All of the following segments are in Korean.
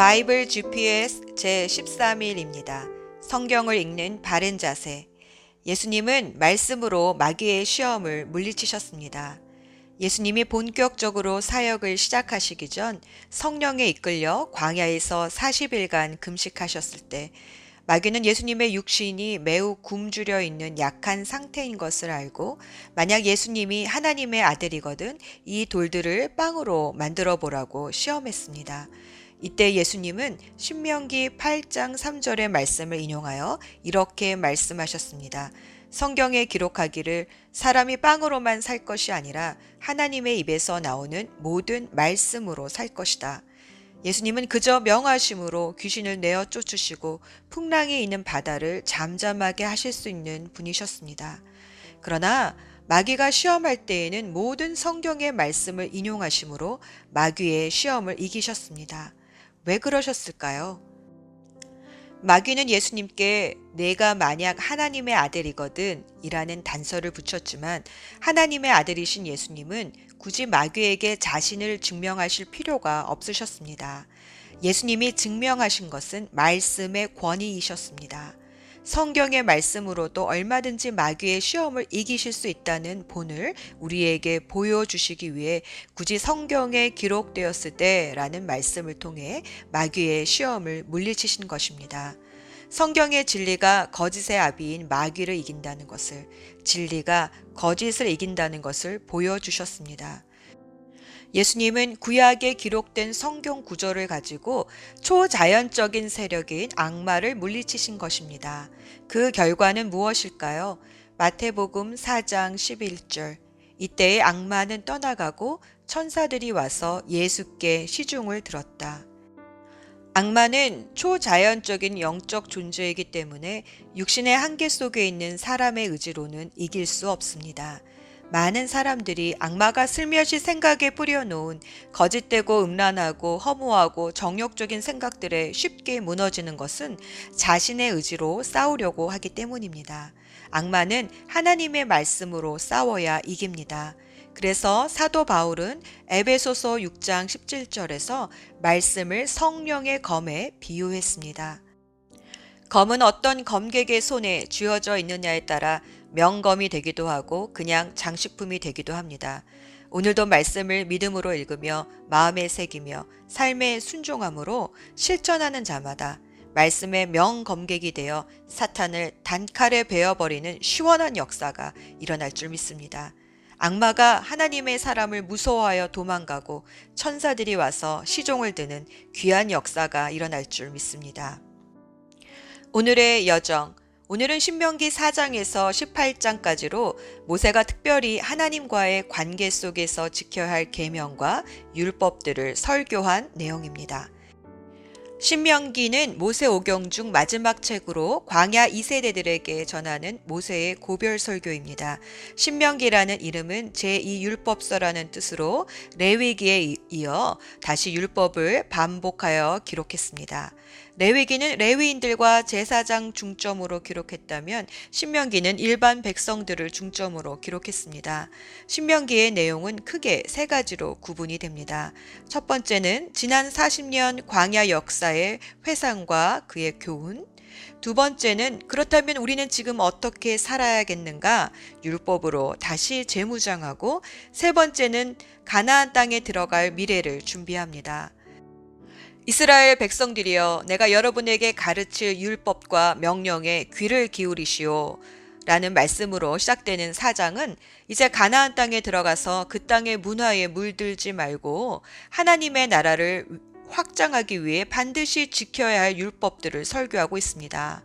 바이블 GPS 제13일입니다. 성경을 읽는 바른 자세. 예수님은 말씀으로 마귀의 시험을 물리치셨습니다. 예수님이 본격적으로 사역을 시작하시기 전 성령에 이끌려 광야에서 40일간 금식하셨을 때 마귀는 예수님의 육신이 매우 굶주려 있는 약한 상태인 것을 알고 만약 예수님이 하나님의 아들이거든 이 돌들을 빵으로 만들어 보라고 시험했습니다. 이때 예수님은 신명기 8장 3절의 말씀을 인용하여 이렇게 말씀하셨습니다. 성경에 기록하기를 사람이 빵으로만 살 것이 아니라 하나님의 입에서 나오는 모든 말씀으로 살 것이다. 예수님은 그저 명하심으로 귀신을 내어 쫓으시고 풍랑이 있는 바다를 잠잠하게 하실 수 있는 분이셨습니다. 그러나 마귀가 시험할 때에는 모든 성경의 말씀을 인용하심으로 마귀의 시험을 이기셨습니다. 왜 그러셨을까요? 마귀는 예수님께 내가 만약 하나님의 아들이거든 이라는 단서를 붙였지만 하나님의 아들이신 예수님은 굳이 마귀에게 자신을 증명하실 필요가 없으셨습니다. 예수님이 증명하신 것은 말씀의 권위이셨습니다. 성경의 말씀으로도 얼마든지 마귀의 시험을 이기실 수 있다는 본을 우리에게 보여주시기 위해 굳이 성경에 기록되었을 때라는 말씀을 통해 마귀의 시험을 물리치신 것입니다. 성경의 진리가 거짓의 아비인 마귀를 이긴다는 것을, 진리가 거짓을 이긴다는 것을 보여주셨습니다. 예수님은 구약에 기록된 성경 구절을 가지고 초자연적인 세력인 악마를 물리치신 것입니다. 그 결과는 무엇일까요? 마태복음 4장 11절. 이때의 악마는 떠나가고 천사들이 와서 예수께 시중을 들었다. 악마는 초자연적인 영적 존재이기 때문에 육신의 한계 속에 있는 사람의 의지로는 이길 수 없습니다. 많은 사람들이 악마가 슬며시 생각에 뿌려놓은 거짓되고 음란하고 허무하고 정욕적인 생각들에 쉽게 무너지는 것은 자신의 의지로 싸우려고 하기 때문입니다. 악마는 하나님의 말씀으로 싸워야 이깁니다. 그래서 사도 바울은 에베소서 6장 17절에서 말씀을 성령의 검에 비유했습니다. 검은 어떤 검객의 손에 쥐어져 있느냐에 따라 명검이 되기도 하고 그냥 장식품이 되기도 합니다. 오늘도 말씀을 믿음으로 읽으며 마음에 새기며 삶의 순종함으로 실천하는 자마다 말씀의 명검객이 되어 사탄을 단칼에 베어버리는 시원한 역사가 일어날 줄 믿습니다. 악마가 하나님의 사람을 무서워하여 도망가고 천사들이 와서 시종을 드는 귀한 역사가 일어날 줄 믿습니다. 오늘의 여정, 오늘은 신명기 4장에서 18장까지로 모세가 특별히 하나님과의 관계 속에서 지켜야 할 계명과 율법들을 설교한 내용입니다. 신명기는 모세 오경 중 마지막 책으로 광야 2세대들에게 전하는 모세의 고별 설교입니다. 신명기라는 이름은 제2율법서라는 뜻으로 레위기에 이어 다시 율법을 반복하여 기록했습니다. 레위기는 레위인들과 제사장 중점으로 기록했다면 신명기는 일반 백성들을 중점으로 기록했습니다. 신명기의 내용은 크게 세 가지로 구분이 됩니다. 첫 번째는 지난 40년 광야 역사의 회상과 그의 교훈, 두 번째는 그렇다면 우리는 지금 어떻게 살아야겠는가 율법으로 다시 재무장하고 세 번째는 가나안 땅에 들어갈 미래를 준비합니다. 이스라엘 백성들이여 내가 여러분에게 가르칠 율법과 명령에 귀를 기울이시오. 라는 말씀으로 시작되는 사장은 이제 가나안 땅에 들어가서 그 땅의 문화에 물들지 말고 하나님의 나라를 확장하기 위해 반드시 지켜야 할 율법들을 설교하고 있습니다.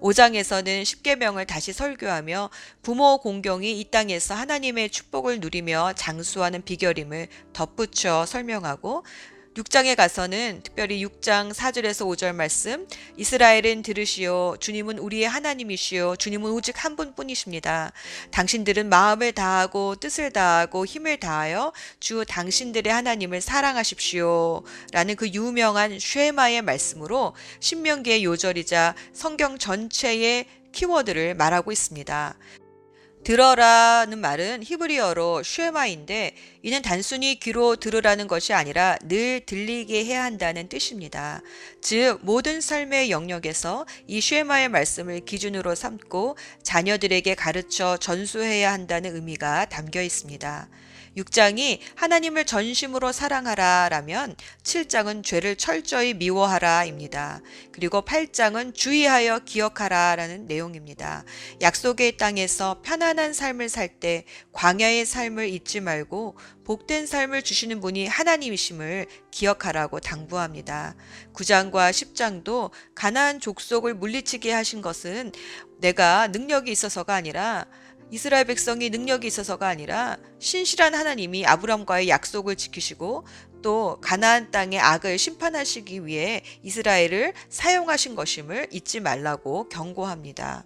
5장에서는 10계명을 다시 설교하며 부모 공경이 이 땅에서 하나님의 축복을 누리며 장수하는 비결임을 덧붙여 설명하고 6장에 가서는 특별히 6장 4절에서 5절 말씀 이스라엘은 들으시오 주님은 우리의 하나님이시오 주님은 오직 한 분뿐이십니다. 당신들은 마음을 다하고 뜻을 다하고 힘을 다하여 주 당신들의 하나님을 사랑하십시오. 라는 그 유명한 쉐마의 말씀으로 신명기의 요절이자 성경 전체의 키워드를 말하고 있습니다. 들어라는 말은 히브리어로 쉐마인데 이는 단순히 귀로 들으라는 것이 아니라 늘 들리게 해야 한다는 뜻입니다. 즉 모든 삶의 영역에서 이 쉐마의 말씀을 기준으로 삼고 자녀들에게 가르쳐 전수해야 한다는 의미가 담겨 있습니다. 6장이 하나님을 전심으로 사랑하라 라면 7장은 죄를 철저히 미워하라 입니다. 그리고 8장은 주의하여 기억하라 라는 내용입니다. 약속의 땅에서 편안한 삶을 살 때 광야의 삶을 잊지 말고 복된 삶을 주시는 분이 하나님이심을 기억하라고 당부합니다. 9장과 10장도 가나안 족속을 물리치게 하신 것은 내가 능력이 있어서가 아니라 이스라엘 백성이 능력이 있어서가 아니라 신실한 하나님이 아브람과의 약속을 지키시고 또 가나안 땅의 악을 심판하시기 위해 이스라엘을 사용하신 것임을 잊지 말라고 경고합니다.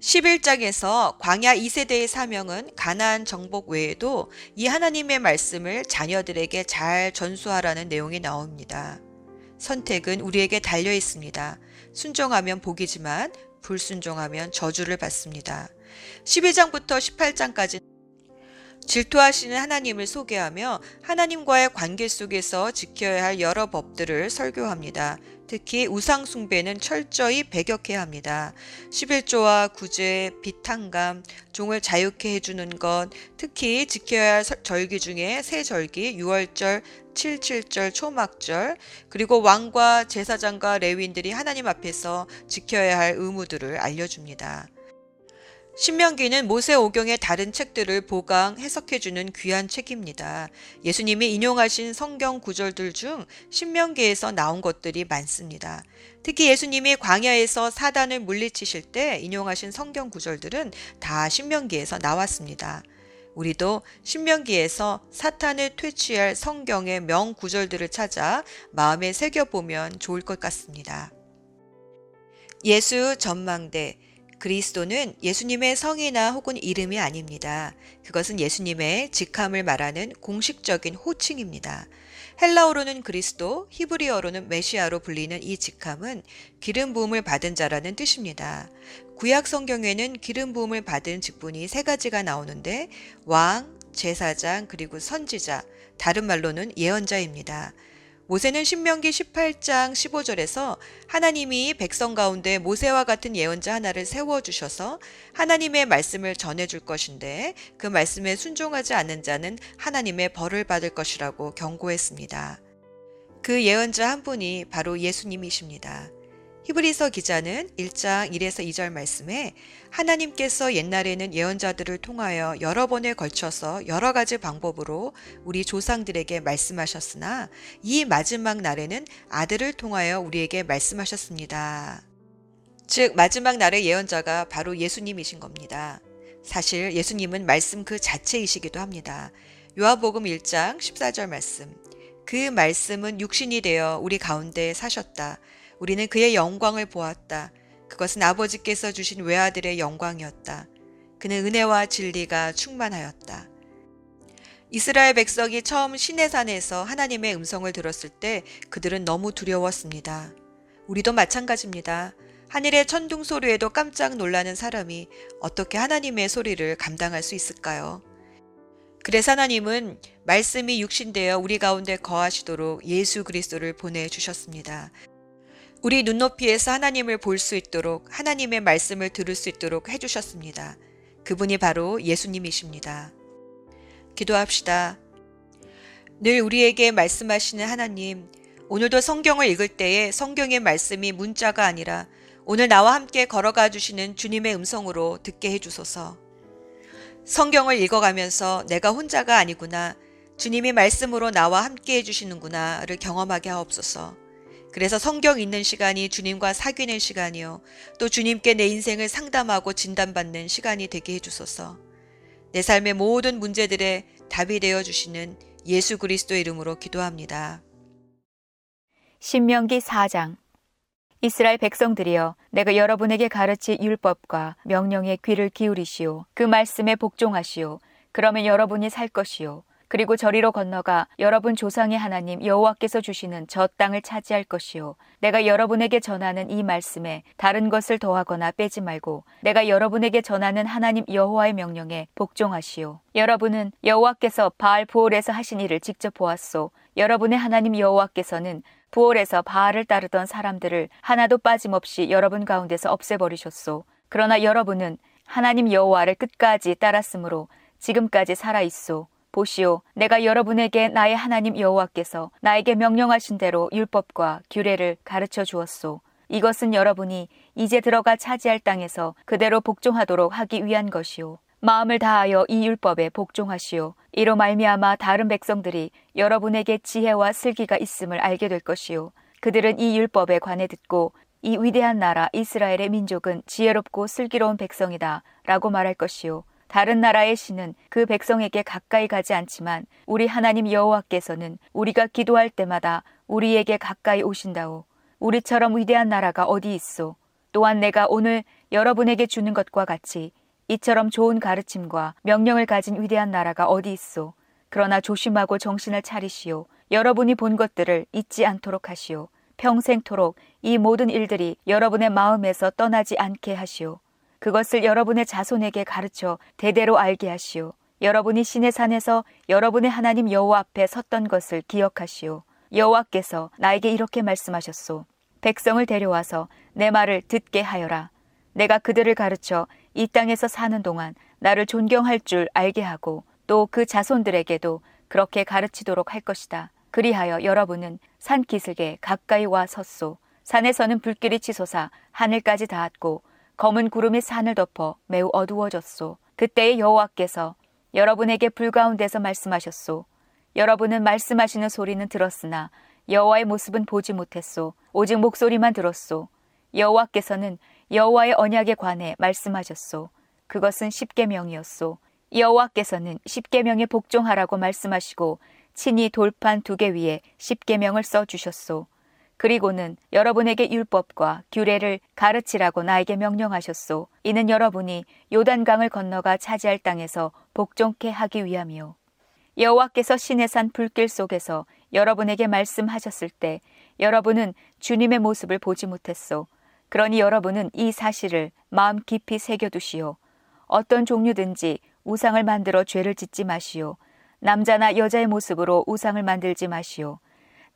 11장에서 광야 2세대의 사명은 가나안 정복 외에도 이 하나님의 말씀을 자녀들에게 잘 전수하라는 내용이 나옵니다. 선택은 우리에게 달려 있습니다. 순종하면 복이지만 불순종하면 저주를 받습니다. 12장부터 18장까지 질투하시는 하나님을 소개하며 하나님과의 관계 속에서 지켜야 할 여러 법들을 설교합니다. 특히 우상숭배는 철저히 배격해야 합니다. 11조와 구제, 비탄감, 종을 자유케 해주는 것, 특히 지켜야 할 절기 중에 새 절기, 6월절, 77절 초막절, 그리고 왕과 제사장과 레위인들이 하나님 앞에서 지켜야 할 의무들을 알려줍니다. 신명기는 모세 오경의 다른 책들을 보강, 해석해주는 귀한 책입니다. 예수님이 인용하신 성경 구절들 중 신명기에서 나온 것들이 많습니다. 특히 예수님이 광야에서 사단을 물리치실 때 인용하신 성경 구절들은 다 신명기에서 나왔습니다. 우리도 신명기에서 사탄을 퇴치할 성경의 명 구절들을 찾아 마음에 새겨보면 좋을 것 같습니다. 예수 전망대 그리스도는 예수님의 성이나 혹은 이름이 아닙니다. 그것은 예수님의 직함을 말하는 공식적인 호칭입니다. 헬라어로는 그리스도, 히브리어로는 메시아로 불리는 이 직함은 기름 부음을 받은 자라는 뜻입니다. 구약 성경에는 기름 부음을 받은 직분이 세 가지가 나오는데 왕, 제사장, 그리고 선지자, 다른 말로는 예언자입니다. 모세는 신명기 18장 15절에서 하나님이 백성 가운데 모세와 같은 예언자 하나를 세워 주셔서 하나님의 말씀을 전해 줄 것인데 그 말씀에 순종하지 않는 자는 하나님의 벌을 받을 것이라고 경고했습니다. 그 예언자 한 분이 바로 예수님이십니다. 히브리서 기자는 1장 1에서 2절 말씀에 하나님께서 옛날에는 예언자들을 통하여 여러 번에 걸쳐서 여러 가지 방법으로 우리 조상들에게 말씀하셨으나 이 마지막 날에는 아들을 통하여 우리에게 말씀하셨습니다. 즉 마지막 날의 예언자가 바로 예수님이신 겁니다. 사실 예수님은 말씀 그 자체이시기도 합니다. 요한복음 1장 14절 말씀. 그 말씀은 육신이 되어 우리 가운데 사셨다. 우리는 그의 영광을 보았다. 그것은 아버지께서 주신 외아들의 영광이었다. 그는 은혜와 진리가 충만하였다. 이스라엘 백성이 처음 시내산에서 하나님의 음성을 들었을 때 그들은 너무 두려웠습니다. 우리도 마찬가지입니다. 하늘의 천둥 소리에도 깜짝 놀라는 사람이 어떻게 하나님의 소리를 감당할 수 있을까요? 그래서 하나님은 말씀이 육신되어 우리 가운데 거하시도록 예수 그리스도를 보내주셨습니다. 우리 눈높이에서 하나님을 볼 수 있도록 하나님의 말씀을 들을 수 있도록 해주셨습니다. 그분이 바로 예수님이십니다. 기도합시다. 늘 우리에게 말씀하시는 하나님, 오늘도 성경을 읽을 때에 성경의 말씀이 문자가 아니라 오늘 나와 함께 걸어가 주시는 주님의 음성으로 듣게 해주소서. 성경을 읽어가면서 내가 혼자가 아니구나, 주님이 말씀으로 나와 함께 해주시는구나를 경험하게 하옵소서. 그래서 성경 읽는 시간이 주님과 사귀는 시간이요. 또 주님께 내 인생을 상담하고 진단받는 시간이 되게 해주소서. 내 삶의 모든 문제들의 답이 되어 주시는 예수 그리스도 이름으로 기도합니다. 신명기 4장 이스라엘 백성들이여 내가 여러분에게 가르칠 율법과 명령에 귀를 기울이시오 그 말씀에 복종하시오 그러면 여러분이 살 것이요 그리고 저리로 건너가 여러분 조상의 하나님 여호와께서 주시는 저 땅을 차지할 것이요. 내가 여러분에게 전하는 이 말씀에 다른 것을 더하거나 빼지 말고 내가 여러분에게 전하는 하나님 여호와의 명령에 복종하시오. 여러분은 여호와께서 바알 부올에서 하신 일을 직접 보았소. 여러분의 하나님 여호와께서는 부올에서 바알을 따르던 사람들을 하나도 빠짐없이 여러분 가운데서 없애버리셨소. 그러나 여러분은 하나님 여호와를 끝까지 따랐으므로 지금까지 살아 있소 보시오, 내가 여러분에게 나의 하나님 여호와께서 나에게 명령하신 대로 율법과 규례를 가르쳐 주었소. 이것은 여러분이 이제 들어가 차지할 땅에서 그대로 복종하도록 하기 위한 것이오. 마음을 다하여 이 율법에 복종하시오. 이로 말미암아 다른 백성들이 여러분에게 지혜와 슬기가 있음을 알게 될 것이오. 그들은 이 율법에 관해 듣고 이 위대한 나라 이스라엘의 민족은 지혜롭고 슬기로운 백성이다 라고 말할 것이오. 다른 나라의 신은 그 백성에게 가까이 가지 않지만 우리 하나님 여호와께서는 우리가 기도할 때마다 우리에게 가까이 오신다오. 우리처럼 위대한 나라가 어디 있소? 또한 내가 오늘 여러분에게 주는 것과 같이 이처럼 좋은 가르침과 명령을 가진 위대한 나라가 어디 있소? 그러나 조심하고 정신을 차리시오. 여러분이 본 것들을 잊지 않도록 하시오. 평생토록 이 모든 일들이 여러분의 마음에서 떠나지 않게 하시오. 그것을 여러분의 자손에게 가르쳐 대대로 알게 하시오. 여러분이 신의 산에서 여러분의 하나님 여호와 앞에 섰던 것을 기억하시오. 여호와께서 나에게 이렇게 말씀하셨소. 백성을 데려와서 내 말을 듣게 하여라. 내가 그들을 가르쳐 이 땅에서 사는 동안 나를 존경할 줄 알게 하고 또 그 자손들에게도 그렇게 가르치도록 할 것이다. 그리하여 여러분은 산 기슭에 가까이 와 섰소. 산에서는 불길이 치솟아 하늘까지 닿았고 검은 구름이 산을 덮어 매우 어두워졌소. 그때의 여호와께서 여러분에게 불 가운데서 말씀하셨소. 여러분은 말씀하시는 소리는 들었으나 여호와의 모습은 보지 못했소. 오직 목소리만 들었소. 여호와께서는 여호와의 언약에 관해 말씀하셨소. 그것은 십계명이었소. 여호와께서는 십계명에 복종하라고 말씀하시고 친히 돌판 두 개 위에 십계명을 써 주셨소. 그리고는 여러분에게 율법과 규례를 가르치라고 나에게 명령하셨소. 이는 여러분이 요단강을 건너가 차지할 땅에서 복종케 하기 위함이요. 여호와께서 신의 산 불길 속에서 여러분에게 말씀하셨을 때 여러분은 주님의 모습을 보지 못했소. 그러니 여러분은 이 사실을 마음 깊이 새겨두시오. 어떤 종류든지 우상을 만들어 죄를 짓지 마시오. 남자나 여자의 모습으로 우상을 만들지 마시오.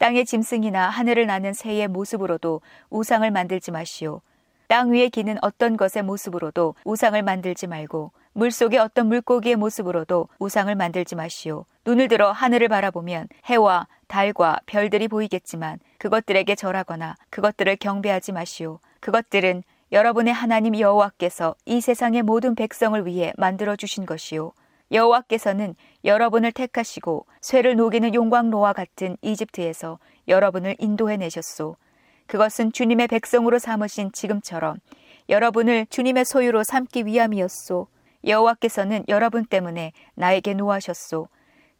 땅의 짐승이나 하늘을 나는 새의 모습으로도 우상을 만들지 마시오. 땅 위에 기는 어떤 것의 모습으로도 우상을 만들지 말고 물 속의 어떤 물고기의 모습으로도 우상을 만들지 마시오. 눈을 들어 하늘을 바라보면 해와 달과 별들이 보이겠지만 그것들에게 절하거나 그것들을 경배하지 마시오. 그것들은 여러분의 하나님 여호와께서 이 세상의 모든 백성을 위해 만들어 주신 것이요. 여호와께서는 여러분을 택하시고 쇠를 녹이는 용광로와 같은 이집트에서 여러분을 인도해 내셨소. 그것은 주님의 백성으로 삼으신 지금처럼 여러분을 주님의 소유로 삼기 위함이었소. 여호와께서는 여러분 때문에 나에게 노하셨소.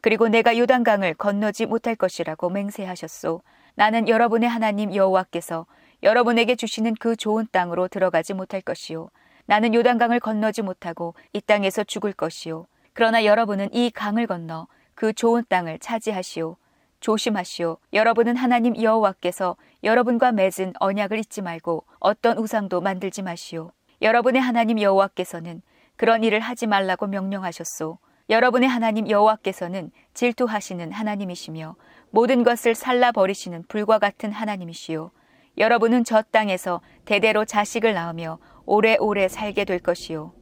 그리고 내가 요단강을 건너지 못할 것이라고 맹세하셨소. 나는 여러분의 하나님 여호와께서 여러분에게 주시는 그 좋은 땅으로 들어가지 못할 것이요. 나는 요단강을 건너지 못하고 이 땅에서 죽을 것이요. 그러나 여러분은 이 강을 건너 그 좋은 땅을 차지하시오. 조심하시오. 여러분은 하나님 여호와께서 여러분과 맺은 언약을 잊지 말고 어떤 우상도 만들지 마시오. 여러분의 하나님 여호와께서는 그런 일을 하지 말라고 명령하셨소. 여러분의 하나님 여호와께서는 질투하시는 하나님이시며 모든 것을 살라 버리시는 불과 같은 하나님이시요. 여러분은 저 땅에서 대대로 자식을 낳으며 오래오래 살게 될 것이요.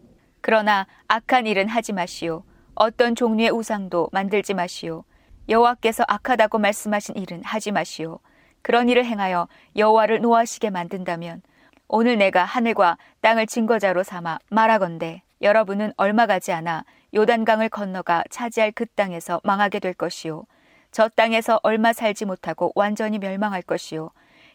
그러나 악한 일은 하지 마시오. 어떤 종류의 우상도 만들지 마시오. 여호와께서 악하다고 말씀하신 일은 하지 마시오. 그런 일을 행하여 여호와를 노하시게 만든다면 오늘 내가 하늘과 땅을 증거자로 삼아 말하건대 여러분은 얼마 가지 않아 요단강을 건너가 차지할 그 땅에서 망하게 될 것이요. 저 땅에서 얼마 살지 못하고 완전히 멸망할 것이요.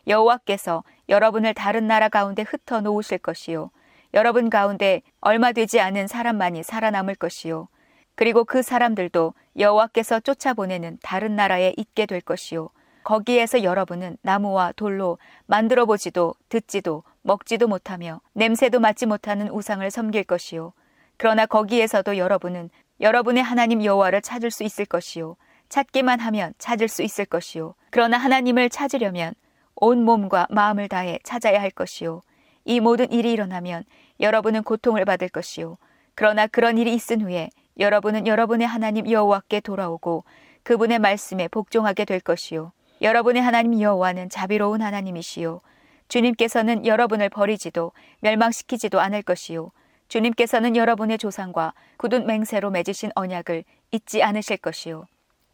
여호와께서 여러분을 다른 나라 가운데 흩어 놓으실 것이요. 여러분 가운데 얼마 되지 않은 사람만이 살아남을 것이요. 그리고 그 사람들도 여호와께서 쫓아보내는 다른 나라에 있게 될 것이요. 거기에서 여러분은 나무와 돌로 만들어 보지도 듣지도 먹지도 못하며 냄새도 맡지 못하는 우상을 섬길 것이요. 그러나 거기에서도 여러분은 여러분의 하나님 여호와를 찾을 수 있을 것이요. 찾기만 하면 찾을 수 있을 것이요. 그러나 하나님을 찾으려면 온 몸과 마음을 다해 찾아야 할 것이요. 이 모든 일이 일어나면 여러분은 고통을 받을 것이요. 그러나 그런 일이 있은 후에 여러분은 여러분의 하나님 여호와께 돌아오고 그분의 말씀에 복종하게 될 것이요. 여러분의 하나님 여호와는 자비로운 하나님이시요. 주님께서는 여러분을 버리지도 멸망시키지도 않을 것이요. 주님께서는 여러분의 조상과 굳은 맹세로 맺으신 언약을 잊지 않으실 것이요.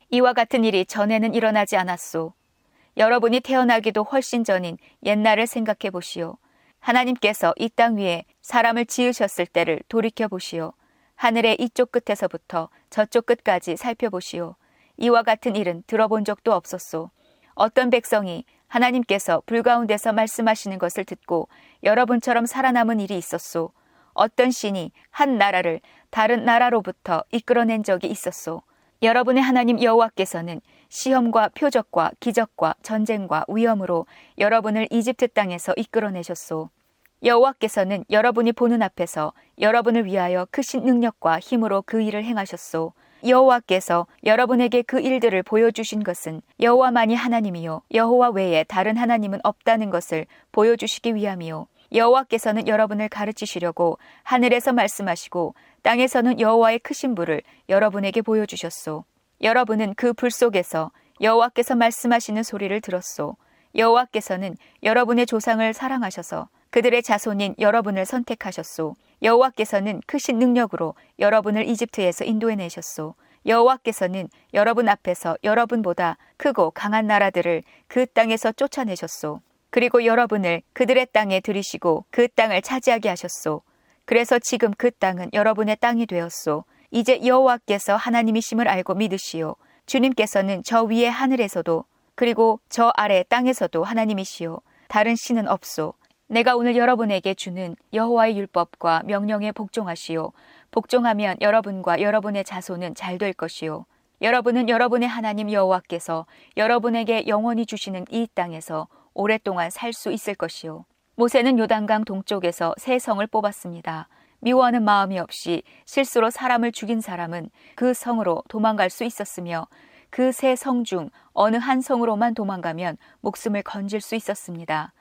이와 같은 일이 전에는 일어나지 않았소. 여러분이 태어나기도 훨씬 전인 옛날을 생각해 보시오. 하나님께서 이 땅 위에 사람을 지으셨을 때를 돌이켜 보시오. 하늘의 이쪽 끝에서부터 저쪽 끝까지 살펴보시오. 이와 같은 일은 들어본 적도 없었소. 어떤 백성이 하나님께서 불 가운데서 말씀하시는 것을 듣고 여러분처럼 살아남은 일이 있었소. 어떤 신이 한 나라를 다른 나라로부터 이끌어낸 적이 있었소. 여러분의 하나님 여호와께서는 시험과 표적과 기적과 전쟁과 위험으로 여러분을 이집트 땅에서 이끌어내셨소. 여호와께서는 여러분이 보는 앞에서 여러분을 위하여 크신 능력과 힘으로 그 일을 행하셨소. 여호와께서 여러분에게 그 일들을 보여주신 것은 여호와만이 하나님이요 여호와 외에 다른 하나님은 없다는 것을 보여주시기 위함이요 여호와께서는 여러분을 가르치시려고 하늘에서 말씀하시고 땅에서는 여호와의 크신 불을 여러분에게 보여주셨소. 여러분은 그 불 속에서 여호와께서 말씀하시는 소리를 들었소. 여호와께서는 여러분의 조상을 사랑하셔서 그들의 자손인 여러분을 선택하셨소. 여호와께서는 크신 능력으로 여러분을 이집트에서 인도해내셨소. 여호와께서는 여러분 앞에서 여러분보다 크고 강한 나라들을 그 땅에서 쫓아내셨소. 그리고 여러분을 그들의 땅에 들이시고 그 땅을 차지하게 하셨소. 그래서 지금 그 땅은 여러분의 땅이 되었소. 이제 여호와께서 하나님이심을 알고 믿으시오. 주님께서는 저 위에 하늘에서도 그리고 저 아래 땅에서도 하나님이시오. 다른 신은 없소. 내가 오늘 여러분에게 주는 여호와의 율법과 명령에 복종하시오. 복종하면 여러분과 여러분의 자손은 잘 될 것이요. 여러분은 여러분의 하나님 여호와께서 여러분에게 영원히 주시는 이 땅에서 오랫동안 살 수 있을 것이요. 모세는 요단강 동쪽에서 새 성을 뽑았습니다. 미워하는 마음이 없이 실수로 사람을 죽인 사람은 그 성으로 도망갈 수 있었으며 그 세 성 중 어느 한 성으로만 도망가면 목숨을 건질 수 있었습니다.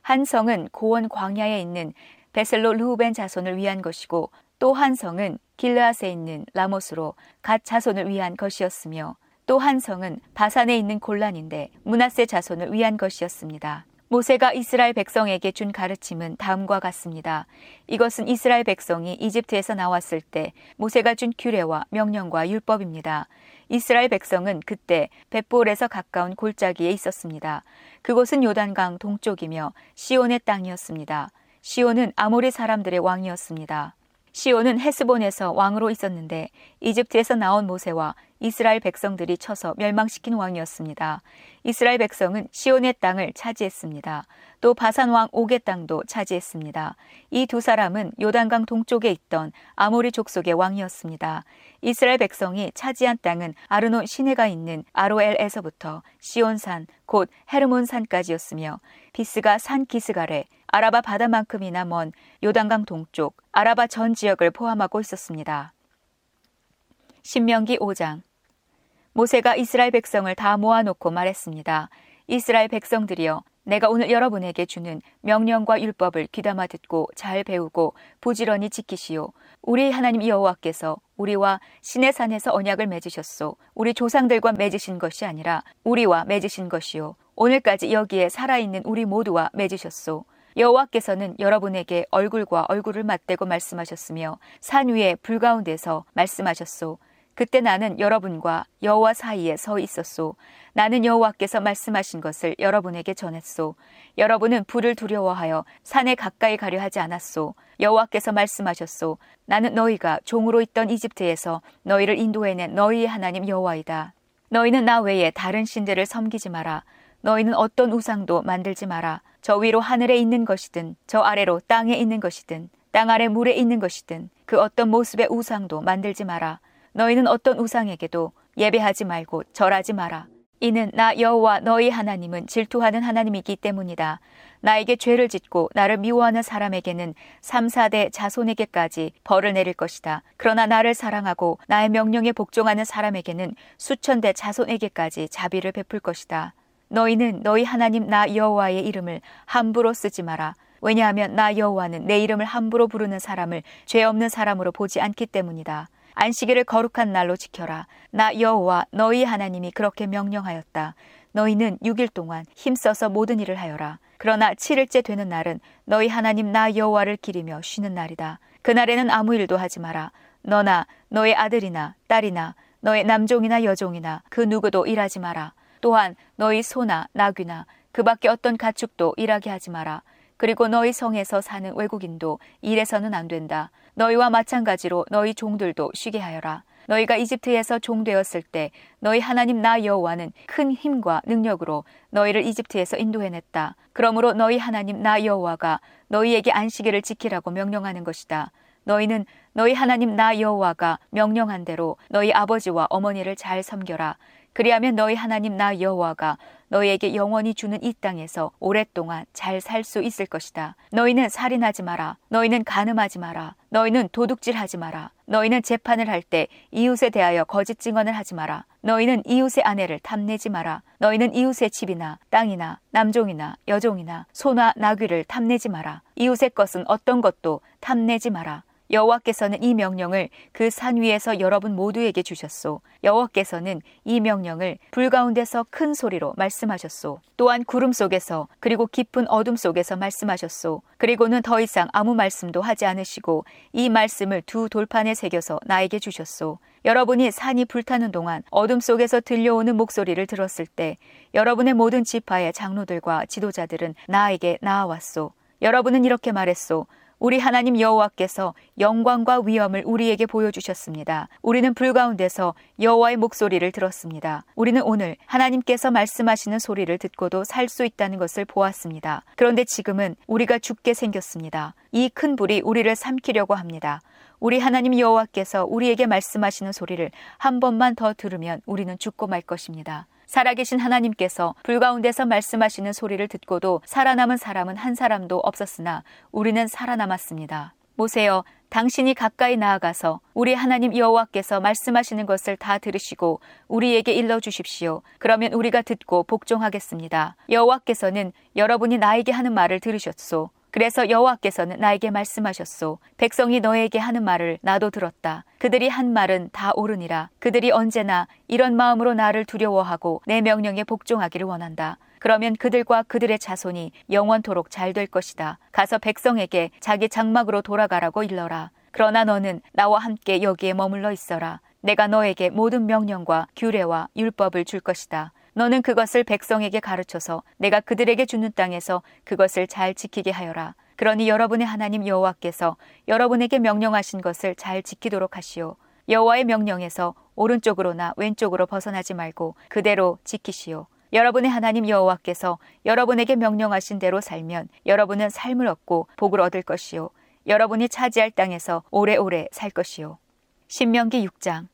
한 성은 고원 광야에 있는 베셀로 르우벤 자손을 위한 것이고 또 한 성은 길르앗에 있는 라모스로 갓 자손을 위한 것이었으며 또 한 성은 바산에 있는 골란인데 문하세 자손을 위한 것이었습니다. 모세가 이스라엘 백성에게 준 가르침은 다음과 같습니다. 이것은 이스라엘 백성이 이집트에서 나왔을 때 모세가 준 규례와 명령과 율법입니다. 이스라엘 백성은 그때 벳볼에서 가까운 골짜기에 있었습니다. 그곳은 요단강 동쪽이며 시온의 땅이었습니다. 시온은 아모리 사람들의 왕이었습니다. 시온은 헤스본에서 왕으로 있었는데 이집트에서 나온 모세와 이스라엘 백성들이 쳐서 멸망시킨 왕이었습니다. 이스라엘 백성은 시온의 땅을 차지했습니다. 또 바산 왕 옥의 땅도 차지했습니다. 이 두 사람은 요단강 동쪽에 있던 아모리 족속의 왕이었습니다. 이스라엘 백성이 차지한 땅은 아르논 시내가 있는 아로엘에서부터 시온산 곧 헤르몬산까지였으며 비스가 산 기스갈에 아라바 바다만큼이나 먼 요단강 동쪽 아라바 전 지역을 포함하고 있었습니다. 신명기 5장 모세가 이스라엘 백성을 다 모아놓고 말했습니다. 이스라엘 백성들이여 내가 오늘 여러분에게 주는 명령과 율법을 귀담아 듣고 잘 배우고 부지런히 지키시오. 우리 하나님 여호와께서 우리와 신의 산에서 언약을 맺으셨소. 우리 조상들과 맺으신 것이 아니라 우리와 맺으신 것이요. 오늘까지 여기에 살아있는 우리 모두와 맺으셨소. 여호와께서는 여러분에게 얼굴과 얼굴을 맞대고 말씀하셨으며 산 위에 불 가운데서 말씀하셨소. 그때 나는 여러분과 여호와 사이에 서 있었소. 나는 여호와께서 말씀하신 것을 여러분에게 전했소. 여러분은 불을 두려워하여 산에 가까이 가려 하지 않았소. 여호와께서 말씀하셨소. 나는 너희가 종으로 있던 이집트에서 너희를 인도해낸 너희의 하나님 여호와이다. 너희는 나 외에 다른 신들을 섬기지 마라. 너희는 어떤 우상도 만들지 마라. 저 위로 하늘에 있는 것이든 저 아래로 땅에 있는 것이든 땅 아래 물에 있는 것이든 그 어떤 모습의 우상도 만들지 마라. 너희는 어떤 우상에게도 예배하지 말고 절하지 마라. 이는 나 여호와 너희 하나님은 질투하는 하나님이기 때문이다. 나에게 죄를 짓고 나를 미워하는 사람에게는 3, 4대 자손에게까지 벌을 내릴 것이다. 그러나 나를 사랑하고 나의 명령에 복종하는 사람에게는 수천 대 자손에게까지 자비를 베풀 것이다. 너희는 너희 하나님 나 여호와의 이름을 함부로 쓰지 마라. 왜냐하면 나 여호와는 내 이름을 함부로 부르는 사람을 죄 없는 사람으로 보지 않기 때문이다. 안식일을 거룩한 날로 지켜라. 나 여호와 너희 하나님이 그렇게 명령하였다. 너희는 6일 동안 힘써서 모든 일을 하여라. 그러나 7일째 되는 날은 너희 하나님 나 여호와를 기리며 쉬는 날이다. 그날에는 아무 일도 하지 마라. 너나 너의 아들이나 딸이나 너의 남종이나 여종이나 그 누구도 일하지 마라. 또한 너희 소나 나귀나 그 밖에 어떤 가축도 일하게 하지 마라. 그리고 너희 성에서 사는 외국인도 일해서는 안 된다. 너희와 마찬가지로 너희 종들도 쉬게 하여라. 너희가 이집트에서 종되었을 때 너희 하나님 나 여호와는 큰 힘과 능력으로 너희를 이집트에서 인도해냈다. 그러므로 너희 하나님 나 여호와가 너희에게 안식일을 지키라고 명령하는 것이다. 너희는 너희 하나님 나 여호와가 명령한 대로 너희 아버지와 어머니를 잘 섬겨라. 그리하면 너희 하나님 나 여호와가 너희에게 영원히 주는 이 땅에서 오랫동안 잘 살 수 있을 것이다. 너희는 살인하지 마라. 너희는 간음하지 마라. 너희는 도둑질하지 마라. 너희는 재판을 할 때 이웃에 대하여 거짓 증언을 하지 마라. 너희는 이웃의 아내를 탐내지 마라. 너희는 이웃의 집이나 땅이나 남종이나 여종이나 소나 나귀를 탐내지 마라. 이웃의 것은 어떤 것도 탐내지 마라. 여호와께서는 이 명령을 그 산 위에서 여러분 모두에게 주셨소. 여호와께서는 이 명령을 불 가운데서 큰 소리로 말씀하셨소. 또한 구름 속에서 그리고 깊은 어둠 속에서 말씀하셨소. 그리고는 더 이상 아무 말씀도 하지 않으시고 이 말씀을 두 돌판에 새겨서 나에게 주셨소. 여러분이 산이 불타는 동안 어둠 속에서 들려오는 목소리를 들었을 때 여러분의 모든 지파의 장로들과 지도자들은 나에게 나아왔소. 여러분은 이렇게 말했소. 우리 하나님 여호와께서 영광과 위엄을 우리에게 보여주셨습니다. 우리는 불 가운데서 여호와의 목소리를 들었습니다. 우리는 오늘 하나님께서 말씀하시는 소리를 듣고도 살 수 있다는 것을 보았습니다. 그런데 지금은 우리가 죽게 생겼습니다. 이 큰 불이 우리를 삼키려고 합니다. 우리 하나님 여호와께서 우리에게 말씀하시는 소리를 한 번만 더 들으면 우리는 죽고 말 것입니다. 살아계신 하나님께서 불 가운데서 말씀하시는 소리를 듣고도 살아남은 사람은 한 사람도 없었으나 우리는 살아남았습니다. 모세여, 당신이 가까이 나아가서 우리 하나님 여호와께서 말씀하시는 것을 다 들으시고 우리에게 일러 주십시오. 그러면 우리가 듣고 복종하겠습니다. 여호와께서는 여러분이 나에게 하는 말을 들으셨소. 그래서 여호와께서는 나에게 말씀하셨소. 백성이 너에게 하는 말을 나도 들었다. 그들이 한 말은 다 옳으니라. 그들이 언제나 이런 마음으로 나를 두려워하고 내 명령에 복종하기를 원한다. 그러면 그들과 그들의 자손이 영원토록 잘 될 것이다. 가서 백성에게 자기 장막으로 돌아가라고 일러라. 그러나 너는 나와 함께 여기에 머물러 있어라. 내가 너에게 모든 명령과 규례와 율법을 줄 것이다. 너는 그것을 백성에게 가르쳐서 내가 그들에게 주는 땅에서 그것을 잘 지키게 하여라. 그러니 여러분의 하나님 여호와께서 여러분에게 명령하신 것을 잘 지키도록 하시오. 여호와의 명령에서 오른쪽으로나 왼쪽으로 벗어나지 말고 그대로 지키시오. 여러분의 하나님 여호와께서 여러분에게 명령하신 대로 살면 여러분은 삶을 얻고 복을 얻을 것이요. 여러분이 차지할 땅에서 오래오래 살 것이요. 신명기 6장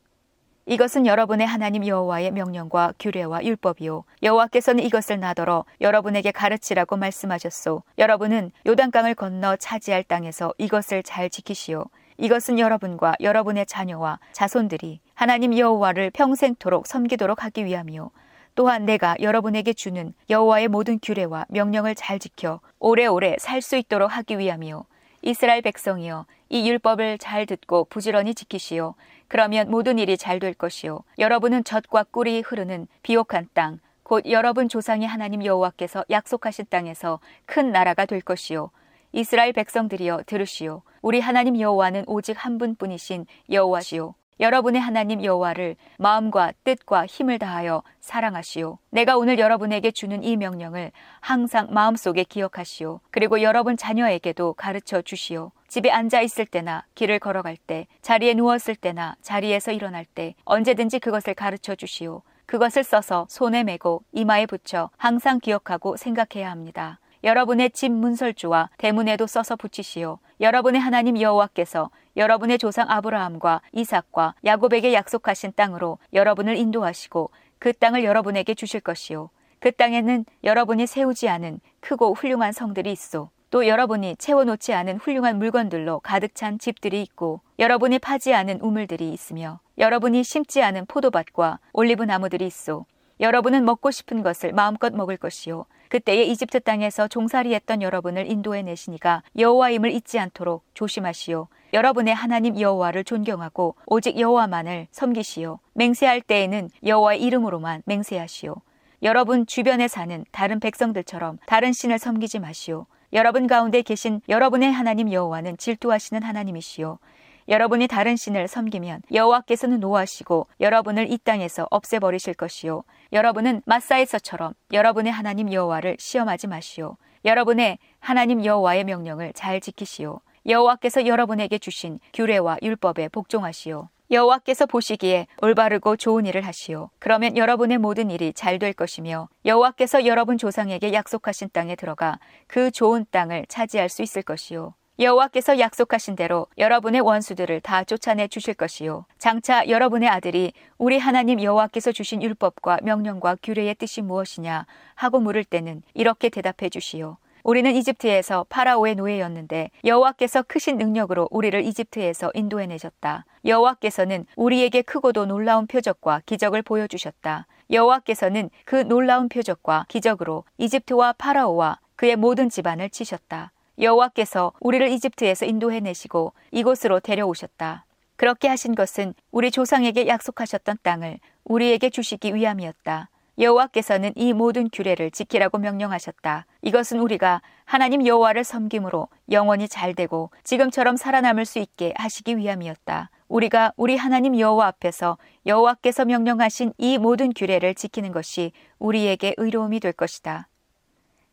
이것은 여러분의 하나님 여호와의 명령과 규례와 율법이요. 여호와께서는 이것을 나더러 여러분에게 가르치라고 말씀하셨소. 여러분은 요단강을 건너 차지할 땅에서 이것을 잘 지키시오. 이것은 여러분과 여러분의 자녀와 자손들이 하나님 여호와를 평생토록 섬기도록 하기 위함이요 또한 내가 여러분에게 주는 여호와의 모든 규례와 명령을 잘 지켜 오래오래 살 수 있도록 하기 위함이요 이스라엘 백성이여 이 율법을 잘 듣고 부지런히 지키시오. 그러면 모든 일이 잘 될 것이요. 여러분은 젖과 꿀이 흐르는 비옥한 땅, 곧 여러분 조상의 하나님 여호와께서 약속하신 땅에서 큰 나라가 될 것이요. 이스라엘 백성들이여 들으시오. 우리 하나님 여호와는 오직 한 분뿐이신 여호와시오. 여러분의 하나님 여호와를 마음과 뜻과 힘을 다하여 사랑하시오. 내가 오늘 여러분에게 주는 이 명령을 항상 마음속에 기억하시오. 그리고 여러분 자녀에게도 가르쳐 주시오. 집에 앉아 있을 때나 길을 걸어갈 때, 자리에 누웠을 때나 자리에서 일어날 때 언제든지 그것을 가르쳐 주시오. 그것을 써서 손에 메고 이마에 붙여 항상 기억하고 생각해야 합니다. 여러분의 집 문설주와 대문에도 써서 붙이시오. 여러분의 하나님 여호와께서 여러분의 조상 아브라함과 이삭과 야곱에게 약속하신 땅으로 여러분을 인도하시고 그 땅을 여러분에게 주실 것이요. 그 땅에는 여러분이 세우지 않은 크고 훌륭한 성들이 있어. 또 여러분이 채워놓지 않은 훌륭한 물건들로 가득 찬 집들이 있고 여러분이 파지 않은 우물들이 있으며 여러분이 심지 않은 포도밭과 올리브 나무들이 있어. 여러분은 먹고 싶은 것을 마음껏 먹을 것이요. 그때에 이집트 땅에서 종살이했던 여러분을 인도해 내시니가 여호와임을 잊지 않도록 조심하시오. 여러분의 하나님 여호와를 존경하고 오직 여호와만을 섬기시오. 맹세할 때에는 여호와의 이름으로만 맹세하시오. 여러분 주변에 사는 다른 백성들처럼 다른 신을 섬기지 마시오. 여러분 가운데 계신 여러분의 하나님 여호와는 질투하시는 하나님이시오. 여러분이 다른 신을 섬기면 여호와께서는 노하시고 여러분을 이 땅에서 없애버리실 것이요. 여러분은 마사에서처럼 여러분의 하나님 여호와를 시험하지 마시오. 여러분의 하나님 여호와의 명령을 잘 지키시오. 여호와께서 여러분에게 주신 규례와 율법에 복종하시오. 여호와께서 보시기에 올바르고 좋은 일을 하시오. 그러면 여러분의 모든 일이 잘 될 것이며 여호와께서 여러분 조상에게 약속하신 땅에 들어가 그 좋은 땅을 차지할 수 있을 것이요. 여호와께서 약속하신 대로 여러분의 원수들을 다 쫓아내 주실 것이요. 장차 여러분의 아들이 우리 하나님 여호와께서 주신 율법과 명령과 규례의 뜻이 무엇이냐 하고 물을 때는 이렇게 대답해 주시오. 우리는 이집트에서 파라오의 노예였는데 여호와께서 크신 능력으로 우리를 이집트에서 인도해 내셨다. 여호와께서는 우리에게 크고도 놀라운 표적과 기적을 보여주셨다. 여호와께서는 그 놀라운 표적과 기적으로 이집트와 파라오와 그의 모든 집안을 치셨다. 여호와께서 우리를 이집트에서 인도해 내시고 이곳으로 데려오셨다. 그렇게 하신 것은 우리 조상에게 약속하셨던 땅을 우리에게 주시기 위함이었다. 여호와께서는 이 모든 규례를 지키라고 명령하셨다. 이것은 우리가 하나님 여호와를 섬김으로 영원히 잘되고 지금처럼 살아남을 수 있게 하시기 위함이었다. 우리가 우리 하나님 여호와 앞에서 여호와께서 명령하신 이 모든 규례를 지키는 것이 우리에게 의로움이 될 것이다.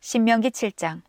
신명기 7장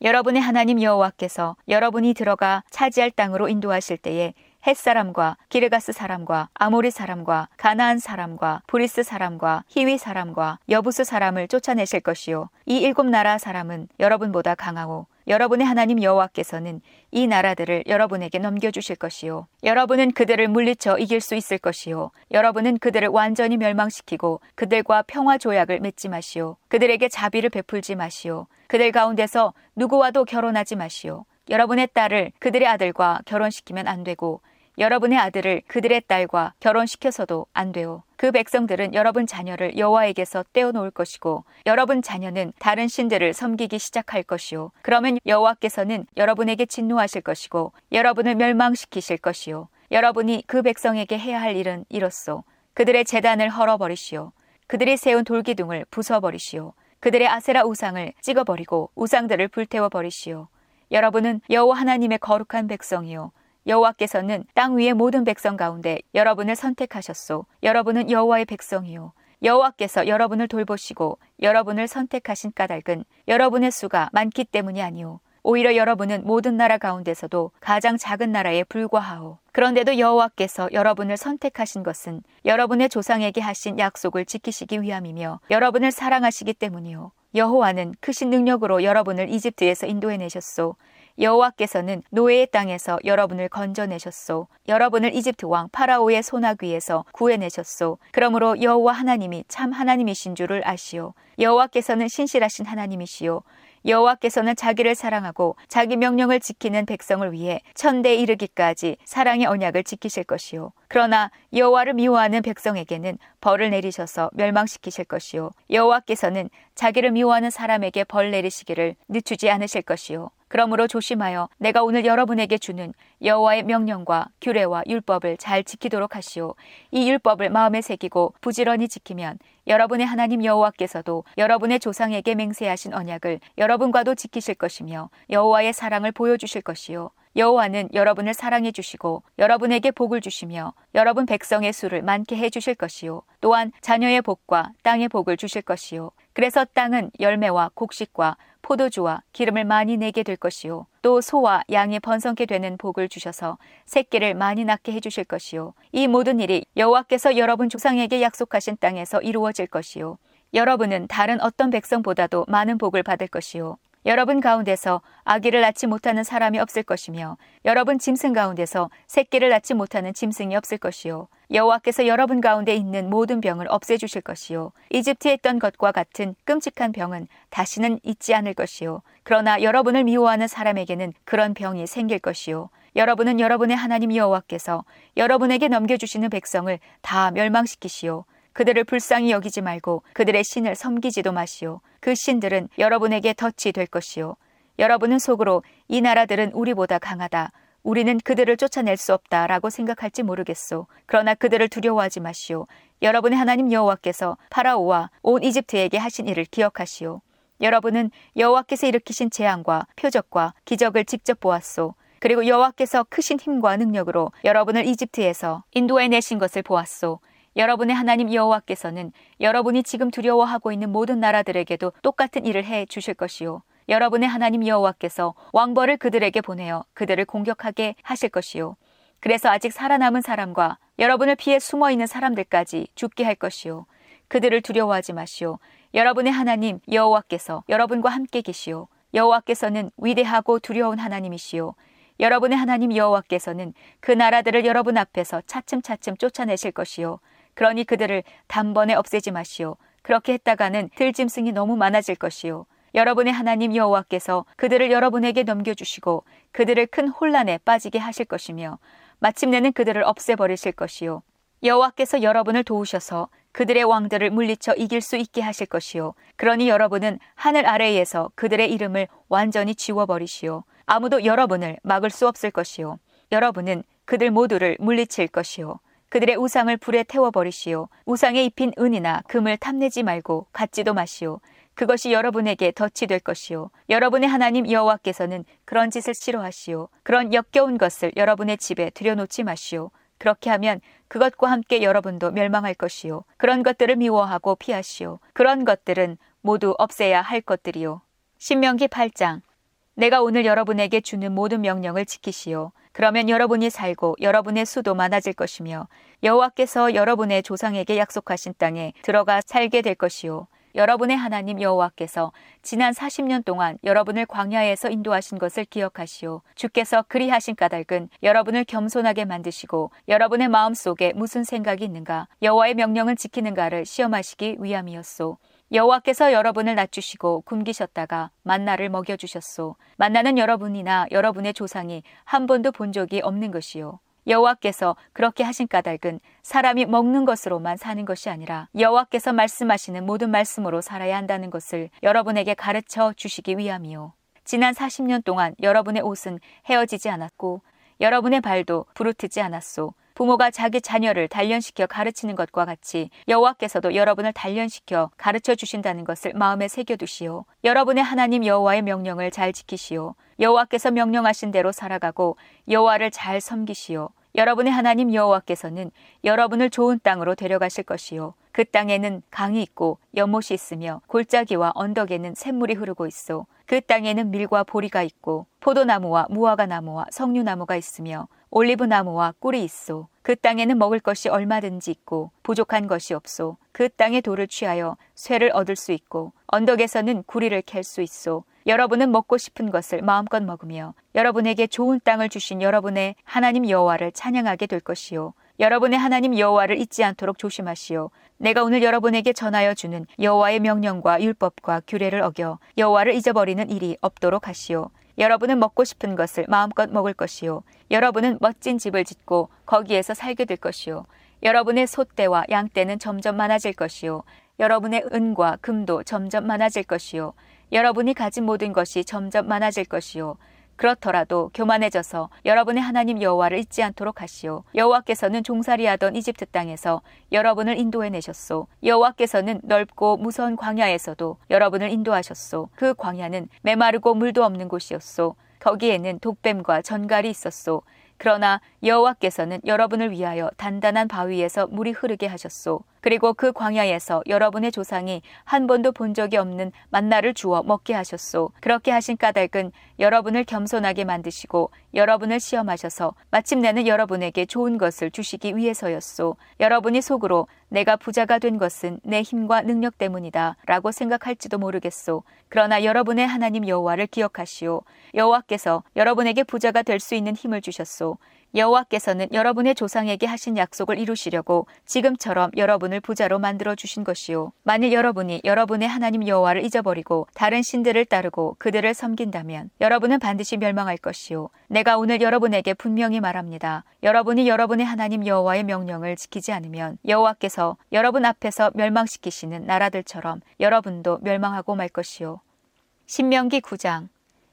여러분의 하나님 여호와께서 여러분이 들어가 차지할 땅으로 인도하실 때에 헷 사람과 기르가스 사람과 아모리 사람과 가나안 사람과 브리스 사람과 히위 사람과 여부스 사람을 쫓아내실 것이요. 이 일곱 나라 사람은 여러분보다 강하고 여러분의 하나님 여호와께서는 이 나라들을 여러분에게 넘겨주실 것이요. 여러분은 그들을 물리쳐 이길 수 있을 것이요. 여러분은 그들을 완전히 멸망시키고 그들과 평화 조약을 맺지 마시오. 그들에게 자비를 베풀지 마시오. 그들 가운데서 누구와도 결혼하지 마시오. 여러분의 딸을 그들의 아들과 결혼시키면 안 되고 여러분의 아들을 그들의 딸과 결혼시켜서도 안 돼요. 그 백성들은 여러분 자녀를 여호와에게서 떼어놓을 것이고 여러분 자녀는 다른 신들을 섬기기 시작할 것이요. 그러면 여호와께서는 여러분에게 진노하실 것이고 여러분을 멸망시키실 것이요. 여러분이 그 백성에게 해야 할 일은 이렇소. 그들의 재단을 헐어버리시오. 그들이 세운 돌기둥을 부숴버리시오. 그들의 아세라 우상을 찍어버리고 우상들을 불태워 버리시오. 여러분은 여호와 하나님의 거룩한 백성이요. 여호와께서는 땅 위의 모든 백성 가운데 여러분을 선택하셨소. 여러분은 여호와의 백성이요. 여호와께서 여러분을 돌보시고 여러분을 선택하신 까닭은 여러분의 수가 많기 때문이 아니오. 오히려 여러분은 모든 나라 가운데서도 가장 작은 나라에 불과하오. 그런데도 여호와께서 여러분을 선택하신 것은 여러분의 조상에게 하신 약속을 지키시기 위함이며 여러분을 사랑하시기 때문이오. 여호와는 크신 능력으로 여러분을 이집트에서 인도해 내셨소. 여호와께서는 노예의 땅에서 여러분을 건져내셨소. 여러분을 이집트 왕 파라오의 소나귀에서 구해내셨소. 그러므로 여호와 하나님이 참 하나님이신 줄을 아시오. 여호와께서는 신실하신 하나님이시오. 여호와께서는 자기를 사랑하고 자기 명령을 지키는 백성을 위해 천대 이르기까지 사랑의 언약을 지키실 것이요. 그러나 여호와를 미워하는 백성에게는 벌을 내리셔서 멸망시키실 것이요. 여호와께서는 자기를 미워하는 사람에게 벌 내리시기를 늦추지 않으실 것이요. 그러므로 조심하여 내가 오늘 여러분에게 주는 여호와의 명령과 규례와 율법을 잘 지키도록 하시오. 이 율법을 마음에 새기고 부지런히 지키면 여러분의 하나님 여호와께서도 여러분의 조상에게 맹세하신 언약을 여러분과도 지키실 것이며 여호와의 사랑을 보여주실 것이요. 여호와는 여러분을 사랑해 주시고 여러분에게 복을 주시며 여러분 백성의 수를 많게 해 주실 것이요. 또한 자녀의 복과 땅의 복을 주실 것이요. 그래서 땅은 열매와 곡식과 포도주와 기름을 많이 내게 될 것이요. 또 소와 양이 번성케 되는 복을 주셔서 새끼를 많이 낳게 해 주실 것이요. 이 모든 일이 여호와께서 여러분 조상에게 약속하신 땅에서 이루어질 것이요. 여러분은 다른 어떤 백성보다도 많은 복을 받을 것이요. 여러분 가운데서 아기를 낳지 못하는 사람이 없을 것이며 여러분 짐승 가운데서 새끼를 낳지 못하는 짐승이 없을 것이요. 여호와께서 여러분 가운데 있는 모든 병을 없애 주실 것이요. 이집트에 있던 것과 같은 끔찍한 병은 다시는 있지 않을 것이요. 그러나 여러분을 미워하는 사람에게는 그런 병이 생길 것이요. 여러분은 여러분의 하나님 여호와께서 여러분에게 넘겨 주시는 백성을 다 멸망시키시오 그들을 불쌍히 여기지 말고 그들의 신을 섬기지도 마시오. 그 신들은 여러분에게 덫이 될 것이요. 여러분은 속으로 이 나라들은 우리보다 강하다. 우리는 그들을 쫓아낼 수 없다라고 생각할지 모르겠소. 그러나 그들을 두려워하지 마시오. 여러분의 하나님 여호와께서 파라오와 온 이집트에게 하신 일을 기억하시오. 여러분은 여호와께서 일으키신 재앙과 표적과 기적을 직접 보았소. 그리고 여호와께서 크신 힘과 능력으로 여러분을 이집트에서 인도해 내신 것을 보았소. 여러분의 하나님 여호와께서는 여러분이 지금 두려워하고 있는 모든 나라들에게도 똑같은 일을 해 주실 것이요. 여러분의 하나님 여호와께서 왕벌을 그들에게 보내어 그들을 공격하게 하실 것이요. 그래서 아직 살아남은 사람과 여러분을 피해 숨어 있는 사람들까지 죽게 할 것이요. 그들을 두려워하지 마시오. 여러분의 하나님 여호와께서 여러분과 함께 계시오. 여호와께서는 위대하고 두려운 하나님이시오. 여러분의 하나님 여호와께서는 그 나라들을 여러분 앞에서 차츰차츰 쫓아내실 것이요. 그러니 그들을 단번에 없애지 마시오. 그렇게 했다가는 들짐승이 너무 많아질 것이요. 여러분의 하나님 여호와께서 그들을 여러분에게 넘겨주시고 그들을 큰 혼란에 빠지게 하실 것이며 마침내는 그들을 없애버리실 것이요. 여호와께서 여러분을 도우셔서 그들의 왕들을 물리쳐 이길 수 있게 하실 것이요. 그러니 여러분은 하늘 아래에서 그들의 이름을 완전히 지워버리시오. 아무도 여러분을 막을 수 없을 것이요. 여러분은 그들 모두를 물리칠 것이요. 그들의 우상을 불에 태워버리시오. 우상에 입힌 은이나 금을 탐내지 말고 갖지도 마시오. 그것이 여러분에게 덫이 될 것이요. 여러분의 하나님 여호와께서는 그런 짓을 싫어하시오. 그런 역겨운 것을 여러분의 집에 들여놓지 마시오. 그렇게 하면 그것과 함께 여러분도 멸망할 것이요. 그런 것들을 미워하고 피하시오. 그런 것들은 모두 없애야 할 것들이요. 신명기 8장 내가 오늘 여러분에게 주는 모든 명령을 지키시오. 그러면 여러분이 살고 여러분의 수도 많아질 것이며 여호와께서 여러분의 조상에게 약속하신 땅에 들어가 살게 될 것이요. 여러분의 하나님 여호와께서 지난 40년 동안 여러분을 광야에서 인도하신 것을 기억하시오. 주께서 그리하신 까닭은 여러분을 겸손하게 만드시고 여러분의 마음 속에 무슨 생각이 있는가, 여호와의 명령을 지키는가를 시험하시기 위함이었소. 여호와께서 여러분을 낮추시고 굶기셨다가 만나를 먹여 주셨소. 만나는 여러분이나 여러분의 조상이 한 번도 본 적이 없는 것이요. 여호와께서 그렇게 하신 까닭은 사람이 먹는 것으로만 사는 것이 아니라 여호와께서 말씀하시는 모든 말씀으로 살아야 한다는 것을 여러분에게 가르쳐 주시기 위함이요. 지난 40년 동안 여러분의 옷은 헤어지지 않았고 여러분의 발도 부르트지 않았소. 부모가 자기 자녀를 단련시켜 가르치는 것과 같이 여호와께서도 여러분을 단련시켜 가르쳐 주신다는 것을 마음에 새겨두시오. 여러분의 하나님 여호와의 명령을 잘 지키시오. 여호와께서 명령하신 대로 살아가고 여호와를 잘 섬기시오. 여러분의 하나님 여호와께서는 여러분을 좋은 땅으로 데려가실 것이요. 그 땅에는 강이 있고 연못이 있으며 골짜기와 언덕에는 샘물이 흐르고 있어. 그 땅에는 밀과 보리가 있고 포도나무와 무화과 나무와 석류나무가 있으며 올리브 나무와 꿀이 있소. 그 땅에는 먹을 것이 얼마든지 있고 부족한 것이 없소. 그 땅의 돌을 취하여 쇠를 얻을 수 있고 언덕에서는 구리를 캘 수 있소. 여러분은 먹고 싶은 것을 마음껏 먹으며 여러분에게 좋은 땅을 주신 여러분의 하나님 여호와를 찬양하게 될 것이요. 여러분의 하나님 여호와를 잊지 않도록 조심하시오. 내가 오늘 여러분에게 전하여 주는 여호와의 명령과 율법과 규례를 어겨 여호와를 잊어버리는 일이 없도록 하시오. 여러분은 먹고 싶은 것을 마음껏 먹을 것이요. 여러분은 멋진 집을 짓고 거기에서 살게 될 것이요. 여러분의 소떼와 양떼는 점점 많아질 것이요. 여러분의 은과 금도 점점 많아질 것이요. 여러분이 가진 모든 것이 점점 많아질 것이요. 그렇더라도 교만해져서 여러분의 하나님 여호와를 잊지 않도록 하시오. 여호와께서는 종살이하던 이집트 땅에서 여러분을 인도해 내셨소. 여호와께서는 넓고 무서운 광야에서도 여러분을 인도하셨소. 그 광야는 메마르고 물도 없는 곳이었소. 거기에는 독뱀과 전갈이 있었소. 그러나 여호와께서는 여러분을 위하여 단단한 바위에서 물이 흐르게 하셨소. 그리고 그 광야에서 여러분의 조상이 한 번도 본 적이 없는 만나를 주어 먹게 하셨소. 그렇게 하신 까닭은 여러분을 겸손하게 만드시고 여러분을 시험하셔서 마침내는 여러분에게 좋은 것을 주시기 위해서였소. 여러분이 속으로 내가 부자가 된 것은 내 힘과 능력 때문이다 라고 생각할지도 모르겠소. 그러나 여러분의 하나님 여호와를 기억하시오. 여호와께서 여러분에게 부자가 될 수 있는 힘을 주셨소. 여호와께서는 여러분의 조상에게 하신 약속을 이루시려고 지금처럼 여러분을 부자로 만들어 주신 것이요. 만일 여러분이 여러분의 하나님 여호와를 잊어버리고 다른 신들을 따르고 그들을 섬긴다면 여러분은 반드시 멸망할 것이요. 내가 오늘 여러분에게 분명히 말합니다. 여러분이 여러분의 하나님 여호와의 명령을 지키지 않으면 여호와께서 여러분 앞에서 멸망시키시는 나라들처럼 여러분도 멸망하고 말 것이요. 신명기 9장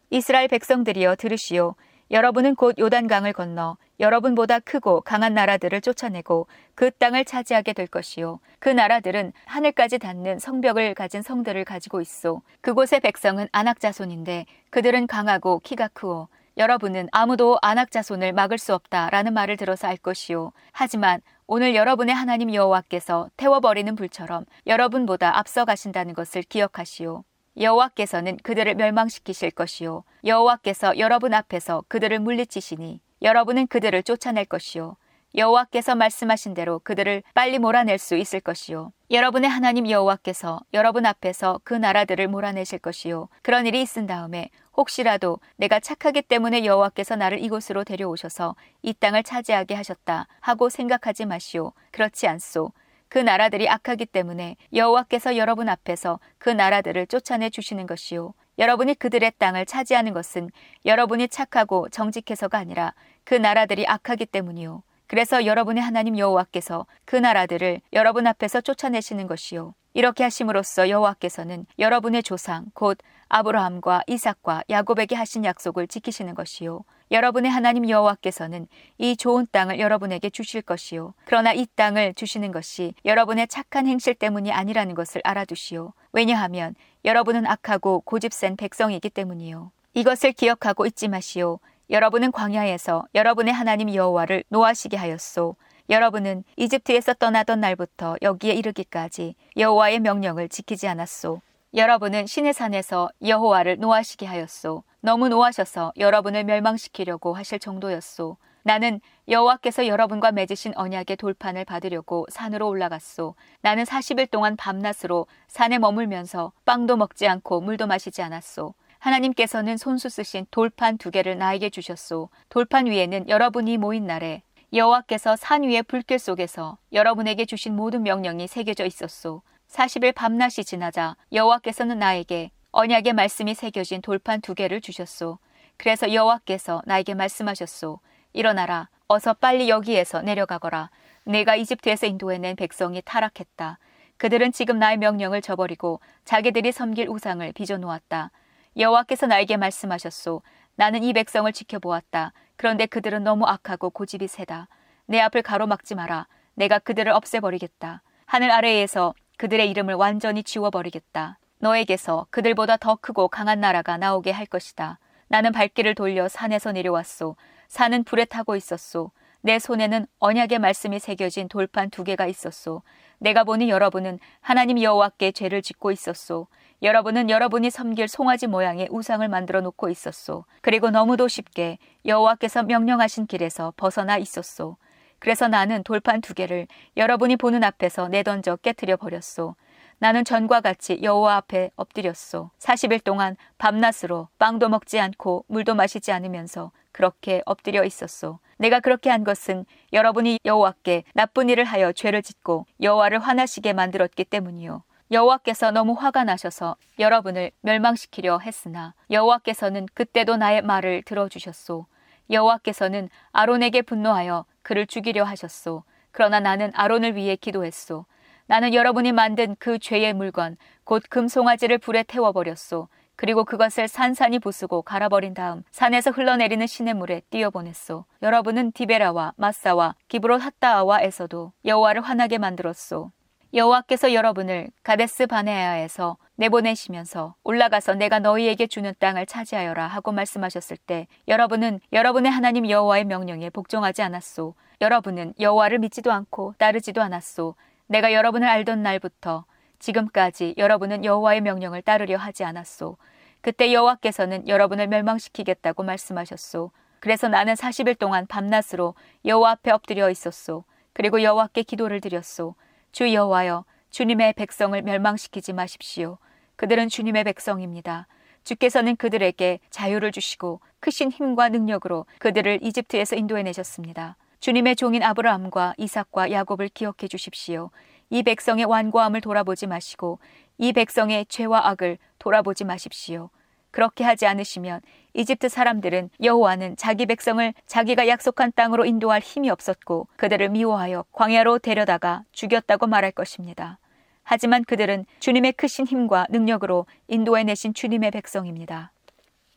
이스라엘 백성들이여 들으시오. 여러분은 곧 요단강을 건너 여러분보다 크고 강한 나라들을 쫓아내고 그 땅을 차지하게 될 것이요. 그 나라들은 하늘까지 닿는 성벽을 가진 성들을 가지고 있어. 그곳의 백성은 안악 자손인데 그들은 강하고 키가 크오. 여러분은 아무도 안악 자손을 막을 수 없다라는 말을 들어서 알 것이요. 하지만 오늘 여러분의 하나님 여호와께서 태워버리는 불처럼 여러분보다 앞서 가신다는 것을 기억하시오. 여호와께서는 그들을 멸망시키실 것이요. 여호와께서 여러분 앞에서 그들을 물리치시니 여러분은 그들을 쫓아낼 것이요. 여호와께서 말씀하신 대로 그들을 빨리 몰아낼 수 있을 것이요. 여러분의 하나님 여호와께서 여러분 앞에서 그 나라들을 몰아내실 것이요. 그런 일이 있은 다음에 혹시라도 내가 착하기 때문에 여호와께서 나를 이곳으로 데려오셔서 이 땅을 차지하게 하셨다 하고 생각하지 마시오. 그렇지 않소 그 나라들이 악하기 때문에 여호와께서 여러분 앞에서 그 나라들을 쫓아내 주시는 것이요. 여러분이 그들의 땅을 차지하는 것은 여러분이 착하고 정직해서가 아니라 그 나라들이 악하기 때문이요. 그래서 여러분의 하나님 여호와께서 그 나라들을 여러분 앞에서 쫓아내시는 것이요. 이렇게 하심으로써 여호와께서는 여러분의 조상 곧 아브라함과 이삭과 야곱에게 하신 약속을 지키시는 것이요. 여러분의 하나님 여호와께서는 이 좋은 땅을 여러분에게 주실 것이요. 그러나 이 땅을 주시는 것이 여러분의 착한 행실 때문이 아니라는 것을 알아두시오. 왜냐하면 여러분은 악하고 고집센 백성이기 때문이요. 이것을 기억하고 잊지 마시오. 여러분은 광야에서 여러분의 하나님 여호와를 노하시게 하였소. 여러분은 이집트에서 떠나던 날부터 여기에 이르기까지 여호와의 명령을 지키지 않았소. 여러분은 신의 산에서 여호와를 노하시게 하였소. 너무 노하셔서 여러분을 멸망시키려고 하실 정도였소. 나는 여호와께서 여러분과 맺으신 언약의 돌판을 받으려고 산으로 올라갔소. 나는 40일 동안 밤낮으로 산에 머물면서 빵도 먹지 않고 물도 마시지 않았소. 하나님께서는 손수 쓰신 돌판 두 개를 나에게 주셨소. 돌판 위에는 여러분이 모인 날에 여호와께서 산 위의 불길 속에서 여러분에게 주신 모든 명령이 새겨져 있었소. 40일 밤낮이 지나자 여호와께서는 나에게 언약의 말씀이 새겨진 돌판 두 개를 주셨소. 그래서 여호와께서 나에게 말씀하셨소. 일어나라. 어서 빨리 여기에서 내려가거라. 내가 이집트에서 인도해낸 백성이 타락했다. 그들은 지금 나의 명령을 저버리고 자기들이 섬길 우상을 빚어놓았다. 여호와께서 나에게 말씀하셨소. 나는 이 백성을 지켜보았다. 그런데 그들은 너무 악하고 고집이 세다. 내 앞을 가로막지 마라. 내가 그들을 없애버리겠다. 하늘 아래에서 그들의 이름을 완전히 지워버리겠다. 너에게서 그들보다 더 크고 강한 나라가 나오게 할 것이다. 나는 발길을 돌려 산에서 내려왔소. 산은 불에 타고 있었소. 내 손에는 언약의 말씀이 새겨진 돌판 두 개가 있었소. 내가 보니 여러분은 하나님 여호와께 죄를 짓고 있었소. 여러분은 여러분이 섬길 송아지 모양의 우상을 만들어 놓고 있었소. 그리고 너무도 쉽게 여호와께서 명령하신 길에서 벗어나 있었소. 그래서 나는 돌판 두 개를 여러분이 보는 앞에서 내던져 깨뜨려 버렸소. 나는 전과 같이 여호와 앞에 엎드렸소. 40일 동안 밤낮으로 빵도 먹지 않고 물도 마시지 않으면서 그렇게 엎드려 있었소. 내가 그렇게 한 것은 여러분이 여호와께 나쁜 일을 하여 죄를 짓고 여호와를 화나시게 만들었기 때문이요. 여호와께서 너무 화가 나셔서 여러분을 멸망시키려 했으나 여호와께서는 그때도 나의 말을 들어주셨소. 여호와께서는 아론에게 분노하여 그를 죽이려 하셨소. 그러나 나는 아론을 위해 기도했소. 나는 여러분이 만든 그 죄의 물건, 곧 금송아지를 불에 태워버렸소. 그리고 그것을 산산이 부수고 갈아버린 다음 산에서 흘러내리는 시냇물에 띄어보냈소. 여러분은 디베라와 마사와 기브롯 핫다아와에서도 여호와를 화나게 만들었소. 여호와께서 여러분을 가데스 바네아에서 내보내시면서 올라가서 내가 너희에게 주는 땅을 차지하여라 하고 말씀하셨을 때 여러분은 여러분의 하나님 여호와의 명령에 복종하지 않았소. 여러분은 여호와를 믿지도 않고 따르지도 않았소. 내가 여러분을 알던 날부터 지금까지 여러분은 여호와의 명령을 따르려 하지 않았소. 그때 여호와께서는 여러분을 멸망시키겠다고 말씀하셨소. 그래서 나는 40일 동안 밤낮으로 여호와 앞에 엎드려 있었소. 그리고 여호와께 기도를 드렸소. 주 여호와여, 주님의 백성을 멸망시키지 마십시오. 그들은 주님의 백성입니다. 주께서는 그들에게 자유를 주시고 크신 힘과 능력으로 그들을 이집트에서 인도해내셨습니다. 주님의 종인 아브라함과 이삭과 야곱을 기억해 주십시오. 이 백성의 완고함을 돌아보지 마시고 이 백성의 죄와 악을 돌아보지 마십시오. 그렇게 하지 않으시면 이집트 사람들은 여호와는 자기 백성을 자기가 약속한 땅으로 인도할 힘이 없었고 그들을 미워하여 광야로 데려다가 죽였다고 말할 것입니다. 하지만 그들은 주님의 크신 힘과 능력으로 인도해 내신 주님의 백성입니다.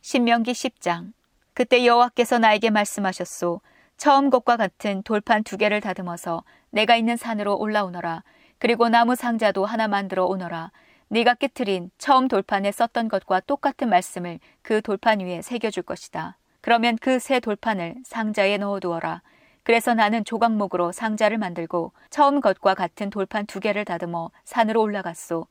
신명기 10장 그때 여호와께서 나에게 말씀하셨소. 처음 것과 같은 돌판 두 개를 다듬어서 내가 있는 산으로 올라오너라. 그리고 나무 상자도 하나 만들어 오너라. 네가 깨트린 처음 돌판에 썼던 것과 똑같은 말씀을 그 돌판 위에 새겨줄 것이다. 그러면 그 새 돌판을 상자에 넣어두어라. 그래서 나는 조각목으로 상자를 만들고 처음 것과 같은 돌판 두 개를 다듬어 산으로 올라갔소.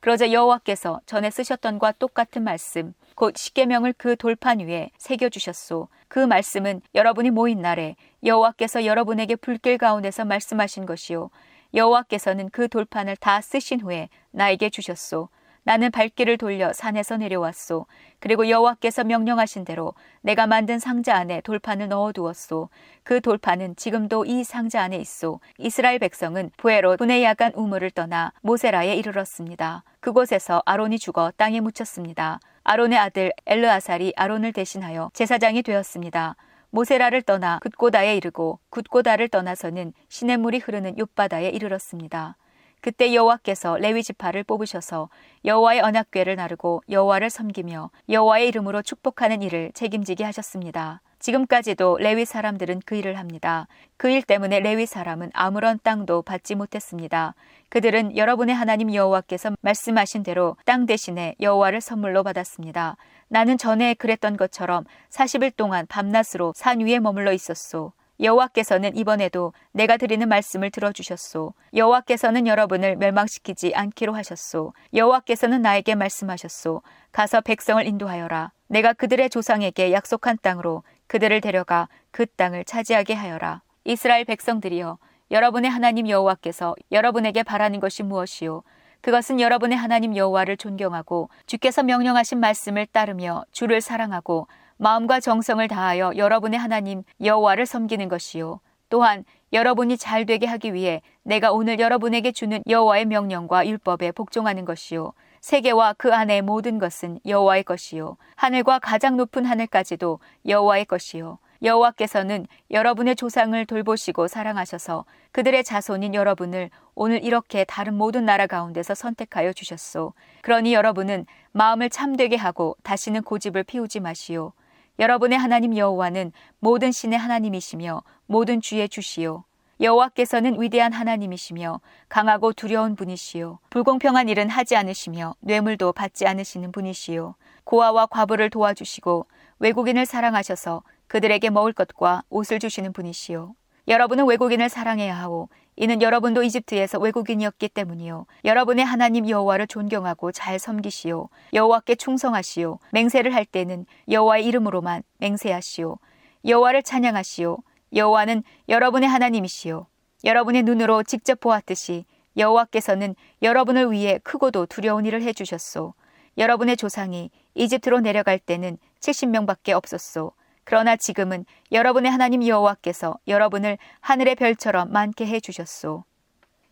그러자 여호와께서 전에 쓰셨던과 똑같은 말씀, 곧 십계명을 그 돌판 위에 새겨 주셨소. 그 말씀은 여러분이 모인 날에 여호와께서 여러분에게 불길 가운데서 말씀하신 것이요 여호와께서는 그 돌판을 다 쓰신 후에 나에게 주셨소. 나는 발길을 돌려 산에서 내려왔소. 그리고 여호와께서 명령하신 대로 내가 만든 상자 안에 돌판을 넣어두었소. 그 돌판은 지금도 이 상자 안에 있소. 이스라엘 백성은 부에로 분의 야간 우물을 떠나 모세라에 이르렀습니다. 그곳에서 아론이 죽어 땅에 묻혔습니다. 아론의 아들 엘르아살이 아론을 대신하여 제사장이 되었습니다. 모세라를 떠나 굿고다에 이르고 굿고다를 떠나서는 시냇물이 흐르는 욥바다에 이르렀습니다. 그때 여호와께서 레위 지파를 뽑으셔서 여호와의 언약궤를 나르고 여호와를 섬기며 여호와의 이름으로 축복하는 일을 책임지게 하셨습니다. 지금까지도 레위 사람들은 그 일을 합니다. 그 일 때문에 레위 사람은 아무런 땅도 받지 못했습니다. 그들은 여러분의 하나님 여호와께서 말씀하신 대로 땅 대신에 여호와를 선물로 받았습니다. 나는 전에 그랬던 것처럼 40일 동안 밤낮으로 산 위에 머물러 있었소. 여호와께서는 이번에도 내가 드리는 말씀을 들어주셨소. 여호와께서는 여러분을 멸망시키지 않기로 하셨소. 여호와께서는 나에게 말씀하셨소. 가서 백성을 인도하여라. 내가 그들의 조상에게 약속한 땅으로 그들을 데려가 그 땅을 차지하게 하여라. 이스라엘 백성들이여 여러분의 하나님 여호와께서 여러분에게 바라는 것이 무엇이요? 그것은 여러분의 하나님 여호와를 존경하고 주께서 명령하신 말씀을 따르며 주를 사랑하고 마음과 정성을 다하여 여러분의 하나님 여호와를 섬기는 것이요. 또한 여러분이 잘 되게 하기 위해 내가 오늘 여러분에게 주는 여호와의 명령과 율법에 복종하는 것이요. 세계와 그 안의 모든 것은 여호와의 것이요. 하늘과 가장 높은 하늘까지도 여호와의 것이요. 여호와께서는 여러분의 조상을 돌보시고 사랑하셔서 그들의 자손인 여러분을 오늘 이렇게 다른 모든 나라 가운데서 선택하여 주셨소. 그러니 여러분은 마음을 참되게 하고 다시는 고집을 피우지 마시오. 여러분의 하나님 여호와는 모든 신의 하나님이시며 모든 주의 주시오. 여호와께서는 위대한 하나님이시며 강하고 두려운 분이시요 불공평한 일은 하지 않으시며 뇌물도 받지 않으시는 분이시요 고아와 과부를 도와주시고 외국인을 사랑하셔서 그들에게 먹을 것과 옷을 주시는 분이시요. 여러분은 외국인을 사랑해야 하오. 이는 여러분도 이집트에서 외국인이었기 때문이요. 여러분의 하나님 여호와를 존경하고 잘 섬기시오. 여호와께 충성하시오. 맹세를 할 때는 여호와의 이름으로만 맹세하시오. 여호와를 찬양하시오 여호와는 여러분의 하나님이시요. 여러분의 눈으로 직접 보았듯이 여호와께서는 여러분을 위해 크고도 두려운 일을 해 주셨소. 여러분의 조상이 이집트로 내려갈 때는 70명밖에 없었소. 그러나 지금은 여러분의 하나님 여호와께서 여러분을 하늘의 별처럼 많게 해 주셨소.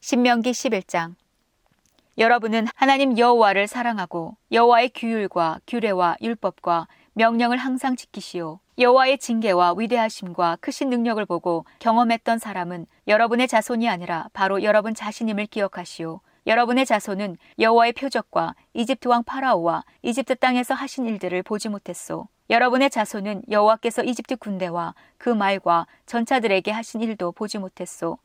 신명기 11장. 여러분은 하나님 여호와를 사랑하고 여호와의 규율과 규례와 율법과 명령을 항상 지키시오. 여호와의 징계와 위대하심과 크신 능력을 보고 경험했던 사람은 여러분의 자손이 아니라 바로 여러분 자신임을 기억하시오. 여러분의 자손은 여호와의 표적과 이집트 왕 파라오와 이집트 땅에서 하신 일들을 보지 못했소. 여러분의 자손은 여호와께서 이집트 군대와 그 말과 전차들에게 하신 일도 보지 못했소.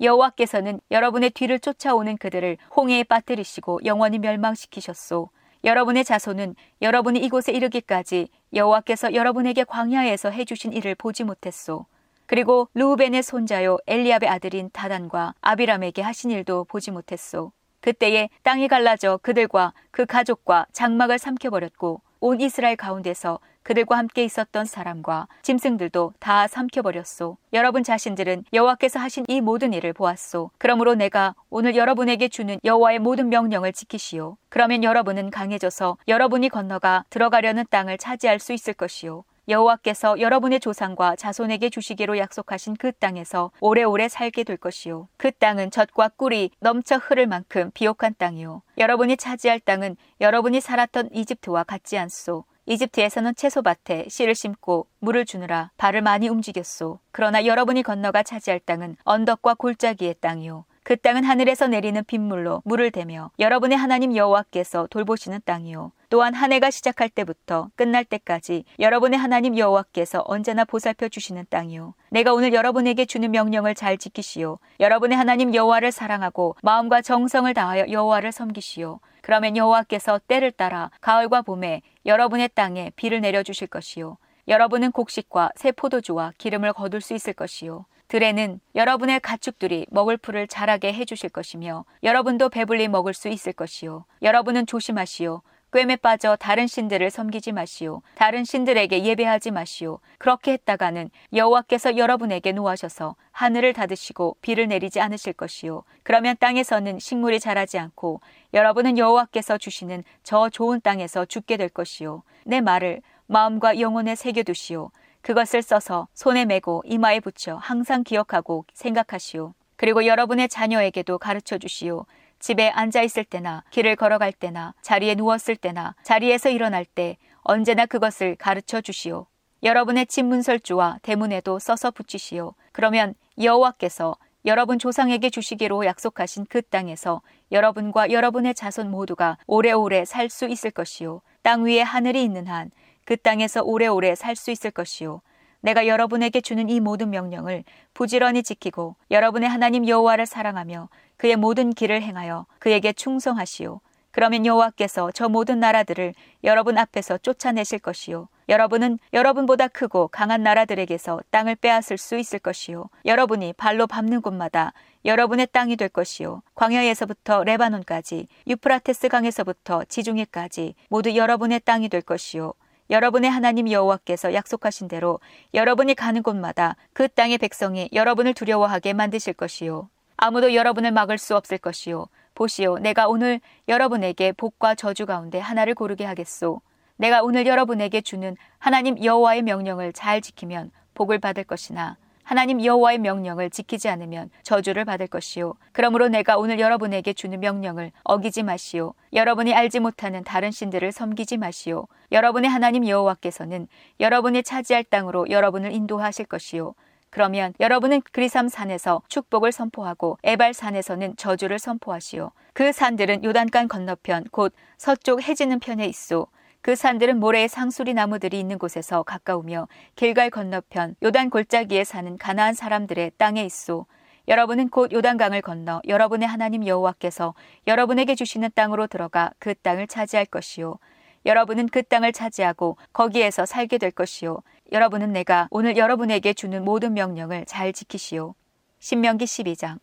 여호와께서는 여러분의 뒤를 쫓아오는 그들을 홍해에 빠뜨리시고 영원히 멸망시키셨소. 여러분의 자손은 여러분이 이곳에 이르기까지 여호와께서 여러분에게 광야에서 해주신 일을 보지 못했소. 그리고 루벤의 손자요 엘리압의 아들인 다단과 아비람에게 하신 일도 보지 못했소. 그때에 땅이 갈라져 그들과 그 가족과 장막을 삼켜버렸고 온 이스라엘 가운데서 그들과 함께 있었던 사람과 짐승들도 다 삼켜버렸소. 여러분 자신들은 여호와께서 하신 이 모든 일을 보았소. 그러므로 내가 오늘 여러분에게 주는 여호와의 모든 명령을 지키시오. 그러면 여러분은 강해져서 여러분이 건너가 들어가려는 땅을 차지할 수 있을 것이오. 여호와께서 여러분의 조상과 자손에게 주시기로 약속하신 그 땅에서 오래오래 살게 될 것이요. 그 땅은 젖과 꿀이 넘쳐 흐를 만큼 비옥한 땅이요. 여러분이 차지할 땅은 여러분이 살았던 이집트와 같지 않소. 이집트에서는 채소밭에 씨를 심고 물을 주느라 발을 많이 움직였소. 그러나 여러분이 건너가 차지할 땅은 언덕과 골짜기의 땅이요. 그 땅은 하늘에서 내리는 빗물로 물을 대며 여러분의 하나님 여호와께서 돌보시는 땅이요. 또한 한 해가 시작할 때부터 끝날 때까지 여러분의 하나님 여호와께서 언제나 보살펴 주시는 땅이요. 내가 오늘 여러분에게 주는 명령을 잘 지키시오. 여러분의 하나님 여호와를 사랑하고 마음과 정성을 다하여 여호와를 섬기시오. 그러면 여호와께서 때를 따라 가을과 봄에 여러분의 땅에 비를 내려 주실 것이요. 여러분은 곡식과 새 포도주와 기름을 거둘 수 있을 것이요. 들에는 여러분의 가축들이 먹을 풀을 자라게 해 주실 것이며 여러분도 배불리 먹을 수 있을 것이요. 여러분은 조심하시오. 꿰매 빠져 다른 신들을 섬기지 마시오. 다른 신들에게 예배하지 마시오. 그렇게 했다가는 여호와께서 여러분에게 노하셔서 하늘을 닫으시고 비를 내리지 않으실 것이요. 그러면 땅에서는 식물이 자라지 않고 여러분은 여호와께서 주시는 저 좋은 땅에서 죽게 될 것이요. 내 말을 마음과 영혼에 새겨두시오. 그것을 써서 손에 메고 이마에 붙여 항상 기억하고 생각하시오. 그리고 여러분의 자녀에게도 가르쳐 주시오. 집에 앉아 있을 때나 길을 걸어갈 때나 자리에 누웠을 때나 자리에서 일어날 때 언제나 그것을 가르쳐 주시오. 여러분의 집 문설주와 대문에도 써서 붙이시오. 그러면 여호와께서 여러분 조상에게 주시기로 약속하신 그 땅에서 여러분과 여러분의 자손 모두가 오래오래 살 수 있을 것이요. 땅 위에 하늘이 있는 한 그 땅에서 오래오래 살 수 있을 것이요. 내가 여러분에게 주는 이 모든 명령을 부지런히 지키고 여러분의 하나님 여호와를 사랑하며 그의 모든 길을 행하여 그에게 충성하시오. 그러면 여호와께서 저 모든 나라들을 여러분 앞에서 쫓아내실 것이요. 여러분은 여러분보다 크고 강한 나라들에게서 땅을 빼앗을 수 있을 것이요. 여러분이 발로 밟는 곳마다 여러분의 땅이 될 것이요. 광야에서부터 레바논까지 유프라테스 강에서부터 지중해까지 모두 여러분의 땅이 될 것이요. 여러분의 하나님 여호와께서 약속하신 대로 여러분이 가는 곳마다 그 땅의 백성이 여러분을 두려워하게 만드실 것이요. 아무도 여러분을 막을 수 없을 것이요. 보시오, 내가 오늘 여러분에게 복과 저주 가운데 하나를 고르게 하겠소. 내가 오늘 여러분에게 주는 하나님 여호와의 명령을 잘 지키면 복을 받을 것이나 하나님 여호와의 명령을 지키지 않으면 저주를 받을 것이요. 그러므로 내가 오늘 여러분에게 주는 명령을 어기지 마시오. 여러분이 알지 못하는 다른 신들을 섬기지 마시오. 여러분의 하나님 여호와께서는 여러분이 차지할 땅으로 여러분을 인도하실 것이요. 그러면 여러분은 그리삼 산에서 축복을 선포하고 에발 산에서는 저주를 선포하시오. 그 산들은 요단강 건너편 곧 서쪽 해지는 편에 있소. 그 산들은 모래의 상수리 나무들이 있는 곳에서 가까우며 길갈 건너편 요단 골짜기에 사는 가나안 사람들의 땅에 있소. 여러분은 곧 요단강을 건너 여러분의 하나님 여호와께서 여러분에게 주시는 땅으로 들어가 그 땅을 차지할 것이요. 여러분은 그 땅을 차지하고 거기에서 살게 될 것이요. 여러분은 내가 오늘 여러분에게 주는 모든 명령을 잘 지키시오. 신명기 12장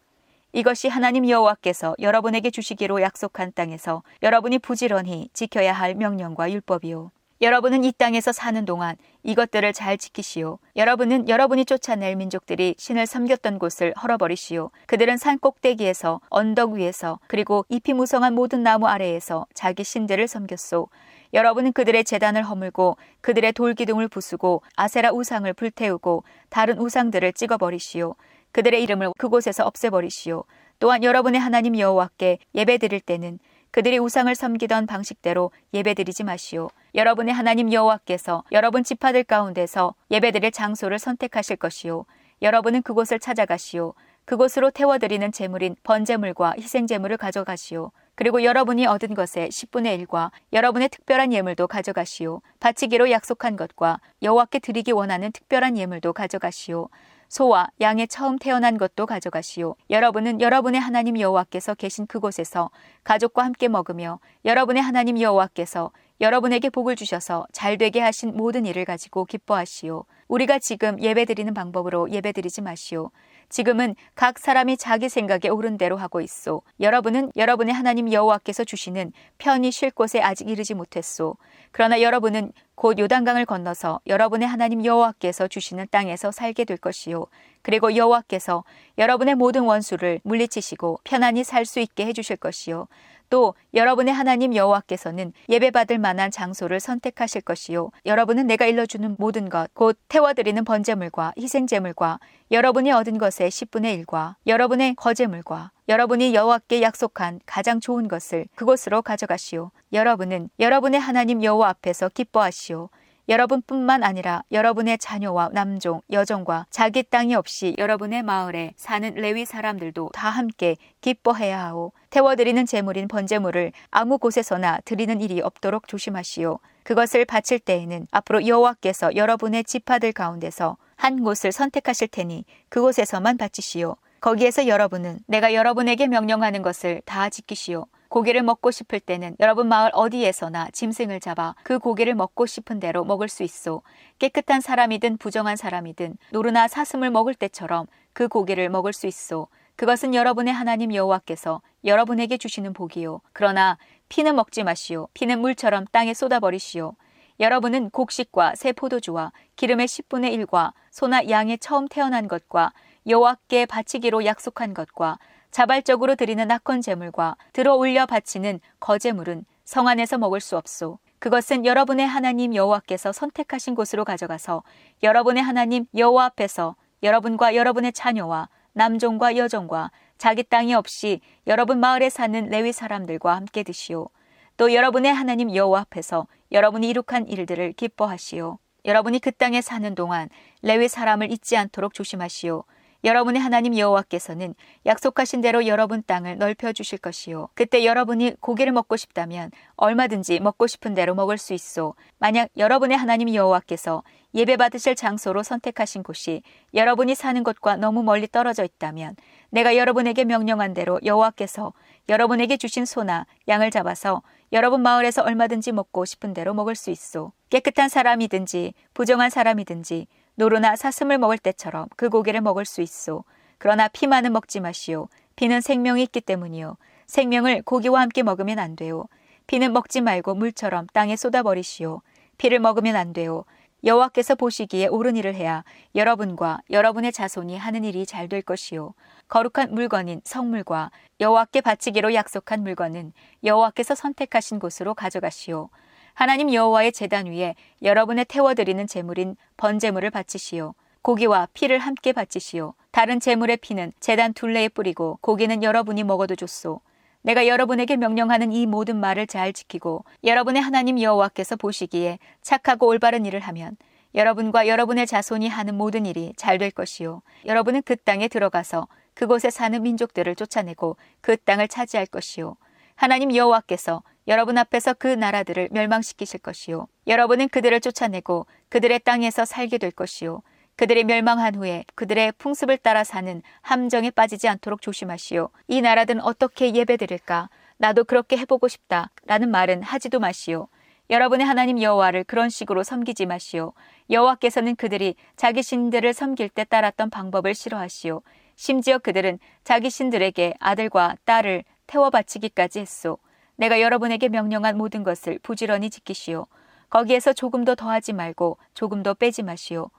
이것이 하나님 여호와께서 여러분에게 주시기로 약속한 땅에서 여러분이 부지런히 지켜야 할 명령과 율법이요. 여러분은 이 땅에서 사는 동안 이것들을 잘 지키시오. 여러분은 여러분이 쫓아낼 민족들이 신을 섬겼던 곳을 헐어버리시오. 그들은 산 꼭대기에서 언덕 위에서 그리고 잎이 무성한 모든 나무 아래에서 자기 신들을 섬겼소. 여러분은 그들의 재단을 허물고 그들의 돌기둥을 부수고 아세라 우상을 불태우고 다른 우상들을 찍어버리시오. 그들의 이름을 그곳에서 없애버리시오. 또한 여러분의 하나님 여호와께 예배드릴 때는 그들이 우상을 섬기던 방식대로 예배드리지 마시오. 여러분의 하나님 여호와께서 여러분 지파들 가운데서 예배드릴 장소를 선택하실 것이요. 여러분은 그곳을 찾아가시오. 그곳으로 태워드리는 제물인 번제물과 희생제물을 가져가시오. 그리고 여러분이 얻은 것의 10분의 1과 여러분의 특별한 예물도 가져가시오. 바치기로 약속한 것과 여호와께 드리기 원하는 특별한 예물도 가져가시오. 소와 양의 처음 태어난 것도 가져가시오. 여러분은 여러분의 하나님 여호와께서 계신 그곳에서 가족과 함께 먹으며 여러분의 하나님 여호와께서 여러분에게 복을 주셔서 잘 되게 하신 모든 일을 가지고 기뻐하시오. 우리가 지금 예배드리는 방법으로 예배드리지 마시오. 지금은 각 사람이 자기 생각에 옳은 대로 하고 있소. 여러분은 여러분의 하나님 여호와께서 주시는 편히 쉴 곳에 아직 이르지 못했소. 그러나 여러분은 곧 요단강을 건너서 여러분의 하나님 여호와께서 주시는 땅에서 살게 될 것이요. 그리고 여호와께서 여러분의 모든 원수를 물리치시고 편안히 살 수 있게 해주실 것이요. 또 여러분의 하나님 여호와께서는 예배받을 만한 장소를 선택하실 것이요. 여러분은 내가 일러주는 모든 것 곧 태워드리는 번제물과 희생제물과 여러분이 얻은 것의 10분의 1과 여러분의 거제물과 여러분이 여호와께 약속한 가장 좋은 것을 그곳으로 가져가시오. 여러분은 여러분의 하나님 여호와 앞에서 기뻐하시오 여러분뿐만 아니라 여러분의 자녀와 남종, 여종과 자기 땅이 없이 여러분의 마을에 사는 레위 사람들도 다 함께 기뻐해야 하오. 태워드리는 제물인 번제물을 아무 곳에서나 드리는 일이 없도록 조심하시오. 그것을 바칠 때에는 앞으로 여호와께서 여러분의 지파들 가운데서 한 곳을 선택하실 테니 그곳에서만 바치시오. 거기에서 여러분은 내가 여러분에게 명령하는 것을 다 지키시오. 고기를 먹고 싶을 때는 여러분 마을 어디에서나 짐승을 잡아 그 고기를 먹고 싶은 대로 먹을 수 있어. 깨끗한 사람이든 부정한 사람이든 노르나 사슴을 먹을 때처럼 그 고기를 먹을 수 있어. 그것은 여러분의 하나님 여호와께서 여러분에게 주시는 복이요. 그러나 피는 먹지 마시오. 피는 물처럼 땅에 쏟아버리시오. 여러분은 곡식과 새 포도주와 기름의 10분의 1과 소나 양의 처음 태어난 것과 여호와께 바치기로 약속한 것과 자발적으로 드리는 낙헌 제물과 들어 올려 바치는 거제물은 성 안에서 먹을 수 없소. 그것은 여러분의 하나님 여호와께서 선택하신 곳으로 가져가서 여러분의 하나님 여호와 앞에서 여러분과 여러분의 자녀와 남종과 여종과 자기 땅이 없이 여러분 마을에 사는 레위 사람들과 함께 드시오. 또 여러분의 하나님 여호와 앞에서 여러분이 이룩한 일들을 기뻐하시오. 여러분이 그 땅에 사는 동안 레위 사람을 잊지 않도록 조심하시오. 여러분의 하나님 여호와께서는 약속하신 대로 여러분 땅을 넓혀 주실 것이요. 그때 여러분이 고기를 먹고 싶다면 얼마든지 먹고 싶은 대로 먹을 수 있어. 만약 여러분의 하나님 여호와께서 예배 받으실 장소로 선택하신 곳이 여러분이 사는 곳과 너무 멀리 떨어져 있다면 내가 여러분에게 명령한 대로 여호와께서 여러분에게 주신 소나 양을 잡아서 여러분 마을에서 얼마든지 먹고 싶은 대로 먹을 수 있어. 깨끗한 사람이든지 부정한 사람이든지 노루나 사슴을 먹을 때처럼 그 고기를 먹을 수 있소. 그러나 피만은 먹지 마시오. 피는 생명이 있기 때문이요. 생명을 고기와 함께 먹으면 안 돼요. 피는 먹지 말고 물처럼 땅에 쏟아버리시오. 피를 먹으면 안 돼요. 여호와께서 보시기에 옳은 일을 해야 여러분과 여러분의 자손이 하는 일이 잘 될 것이요. 거룩한 물건인 성물과 여호와께 바치기로 약속한 물건은 여호와께서 선택하신 곳으로 가져가시오. 하나님 여호와의 제단 위에 여러분의 태워드리는 제물인 번제물을 바치시오. 고기와 피를 함께 바치시오. 다른 제물의 피는 제단 둘레에 뿌리고 고기는 여러분이 먹어도 좋소. 내가 여러분에게 명령하는 이 모든 말을 잘 지키고 여러분의 하나님 여호와께서 보시기에 착하고 올바른 일을 하면 여러분과 여러분의 자손이 하는 모든 일이 잘 될 것이요. 여러분은 그 땅에 들어가서 그곳에 사는 민족들을 쫓아내고 그 땅을 차지할 것이요. 하나님 여호와께서 여러분 앞에서 그 나라들을 멸망시키실 것이요. 여러분은 그들을 쫓아내고 그들의 땅에서 살게 될 것이요. 그들이 멸망한 후에 그들의 풍습을 따라 사는 함정에 빠지지 않도록 조심하시오. 이 나라들은 어떻게 예배드릴까? 나도 그렇게 해보고 싶다. 라는 말은 하지도 마시오. 여러분의 하나님 여호와를 그런 식으로 섬기지 마시오. 여호와께서는 그들이 자기 신들을 섬길 때 따랐던 방법을 싫어하시오. 심지어 그들은 자기 신들에게 아들과 딸을 태워 바치기까지 했소. 내가 여러분에게 명령한 모든 것을 부지런히 지키시오. 거기에서 조금도 더하지 말고 조금도 빼지 마시오.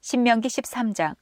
신명기 13장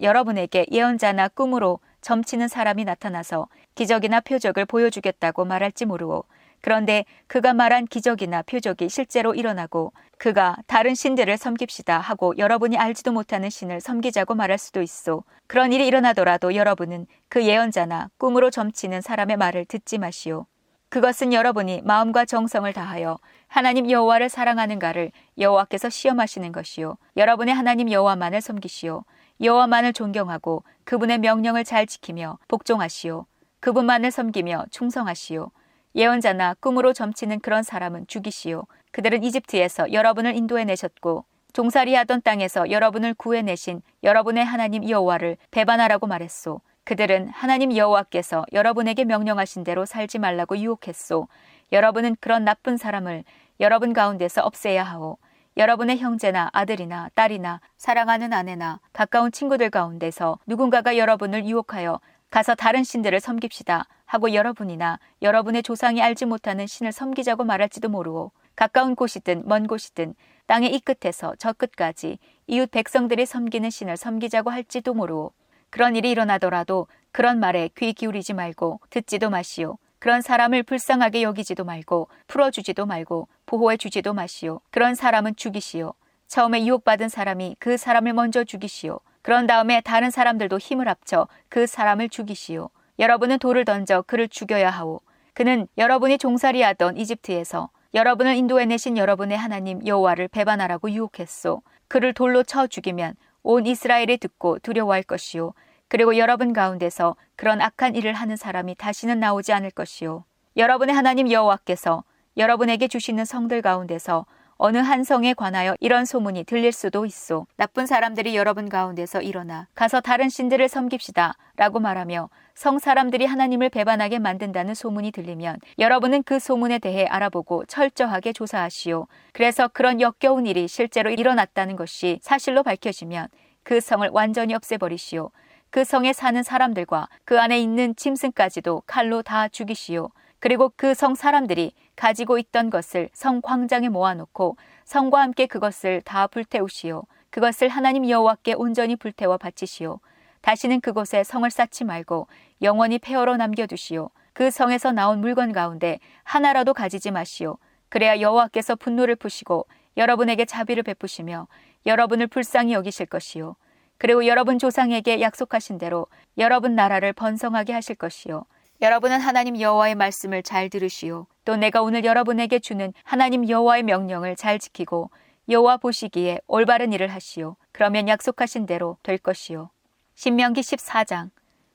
여러분에게 예언자나 꿈으로 점치는 사람이 나타나서 기적이나 표적을 보여주겠다고 말할지 모르오. 그런데 그가 말한 기적이나 표적이 실제로 일어나고 그가 다른 신들을 섬깁시다 하고 여러분이 알지도 못하는 신을 섬기자고 말할 수도 있어. 그런 일이 일어나더라도 여러분은 그 예언자나 꿈으로 점치는 사람의 말을 듣지 마시오. 그것은 여러분이 마음과 정성을 다하여 하나님 여호와를 사랑하는가를 여호와께서 시험하시는 것이요. 여러분의 하나님 여호와만을 섬기시오. 여호와만을 존경하고 그분의 명령을 잘 지키며 복종하시오. 그분만을 섬기며 충성하시오. 예언자나 꿈으로 점치는 그런 사람은 죽이시오. 그들은 이집트에서 여러분을 인도해 내셨고 종살이하던 땅에서 여러분을 구해내신 여러분의 하나님 여호와를 배반하라고 말했소 그들은 하나님 여호와께서 여러분에게 명령하신 대로 살지 말라고 유혹했소. 여러분은 그런 나쁜 사람을 여러분 가운데서 없애야 하오. 여러분의 형제나 아들이나 딸이나 사랑하는 아내나 가까운 친구들 가운데서 누군가가 여러분을 유혹하여 가서 다른 신들을 섬깁시다 하고 여러분이나 여러분의 조상이 알지 못하는 신을 섬기자고 말할지도 모르고 가까운 곳이든 먼 곳이든 땅의 이 끝에서 저 끝까지 이웃 백성들이 섬기는 신을 섬기자고 할지도 모르고 그런 일이 일어나더라도 그런 말에 귀 기울이지 말고 듣지도 마시오. 그런 사람을 불쌍하게 여기지도 말고 풀어주지도 말고 보호해 주지도 마시오. 그런 사람은 죽이시오. 처음에 유혹받은 사람이 그 사람을 먼저 죽이시오. 그런 다음에 다른 사람들도 힘을 합쳐 그 사람을 죽이시오. 여러분은 돌을 던져 그를 죽여야 하오. 그는 여러분이 종살이하던 이집트에서 여러분을 인도해내신 여러분의 하나님 여호와를 배반하라고 유혹했소. 그를 돌로 쳐 죽이면 온 이스라엘이 듣고 두려워할 것이요. 그리고 여러분 가운데서 그런 악한 일을 하는 사람이 다시는 나오지 않을 것이요. 여러분의 하나님 여호와께서 여러분에게 주시는 성들 가운데서 어느 한 성에 관하여 이런 소문이 들릴 수도 있어. 나쁜 사람들이 여러분 가운데서 일어나 가서 다른 신들을 섬깁시다 라고 말하며 성 사람들이 하나님을 배반하게 만든다는 소문이 들리면 여러분은 그 소문에 대해 알아보고 철저하게 조사하시오. 그래서 그런 역겨운 일이 실제로 일어났다는 것이 사실로 밝혀지면 그 성을 완전히 없애버리시오. 그 성에 사는 사람들과 그 안에 있는 짐승까지도 칼로 다 죽이시오. 그리고 그 성 사람들이 가지고 있던 것을 성 광장에 모아놓고 성과 함께 그것을 다 불태우시오. 그것을 하나님 여호와께 온전히 불태워 바치시오. 다시는 그곳에 성을 쌓지 말고 영원히 폐허로 남겨두시오. 그 성에서 나온 물건 가운데 하나라도 가지지 마시오. 그래야 여호와께서 분노를 푸시고 여러분에게 자비를 베푸시며 여러분을 불쌍히 여기실 것이요. 그리고 여러분 조상에게 약속하신 대로 여러분 나라를 번성하게 하실 것이요. 여러분은 하나님 여호와의 말씀을 잘 들으시오. 또 내가 오늘 여러분에게 주는 하나님 여호와의 명령을 잘 지키고 여호와 보시기에 올바른 일을 하시오. 그러면 약속하신 대로 될 것이요. 신명기 14장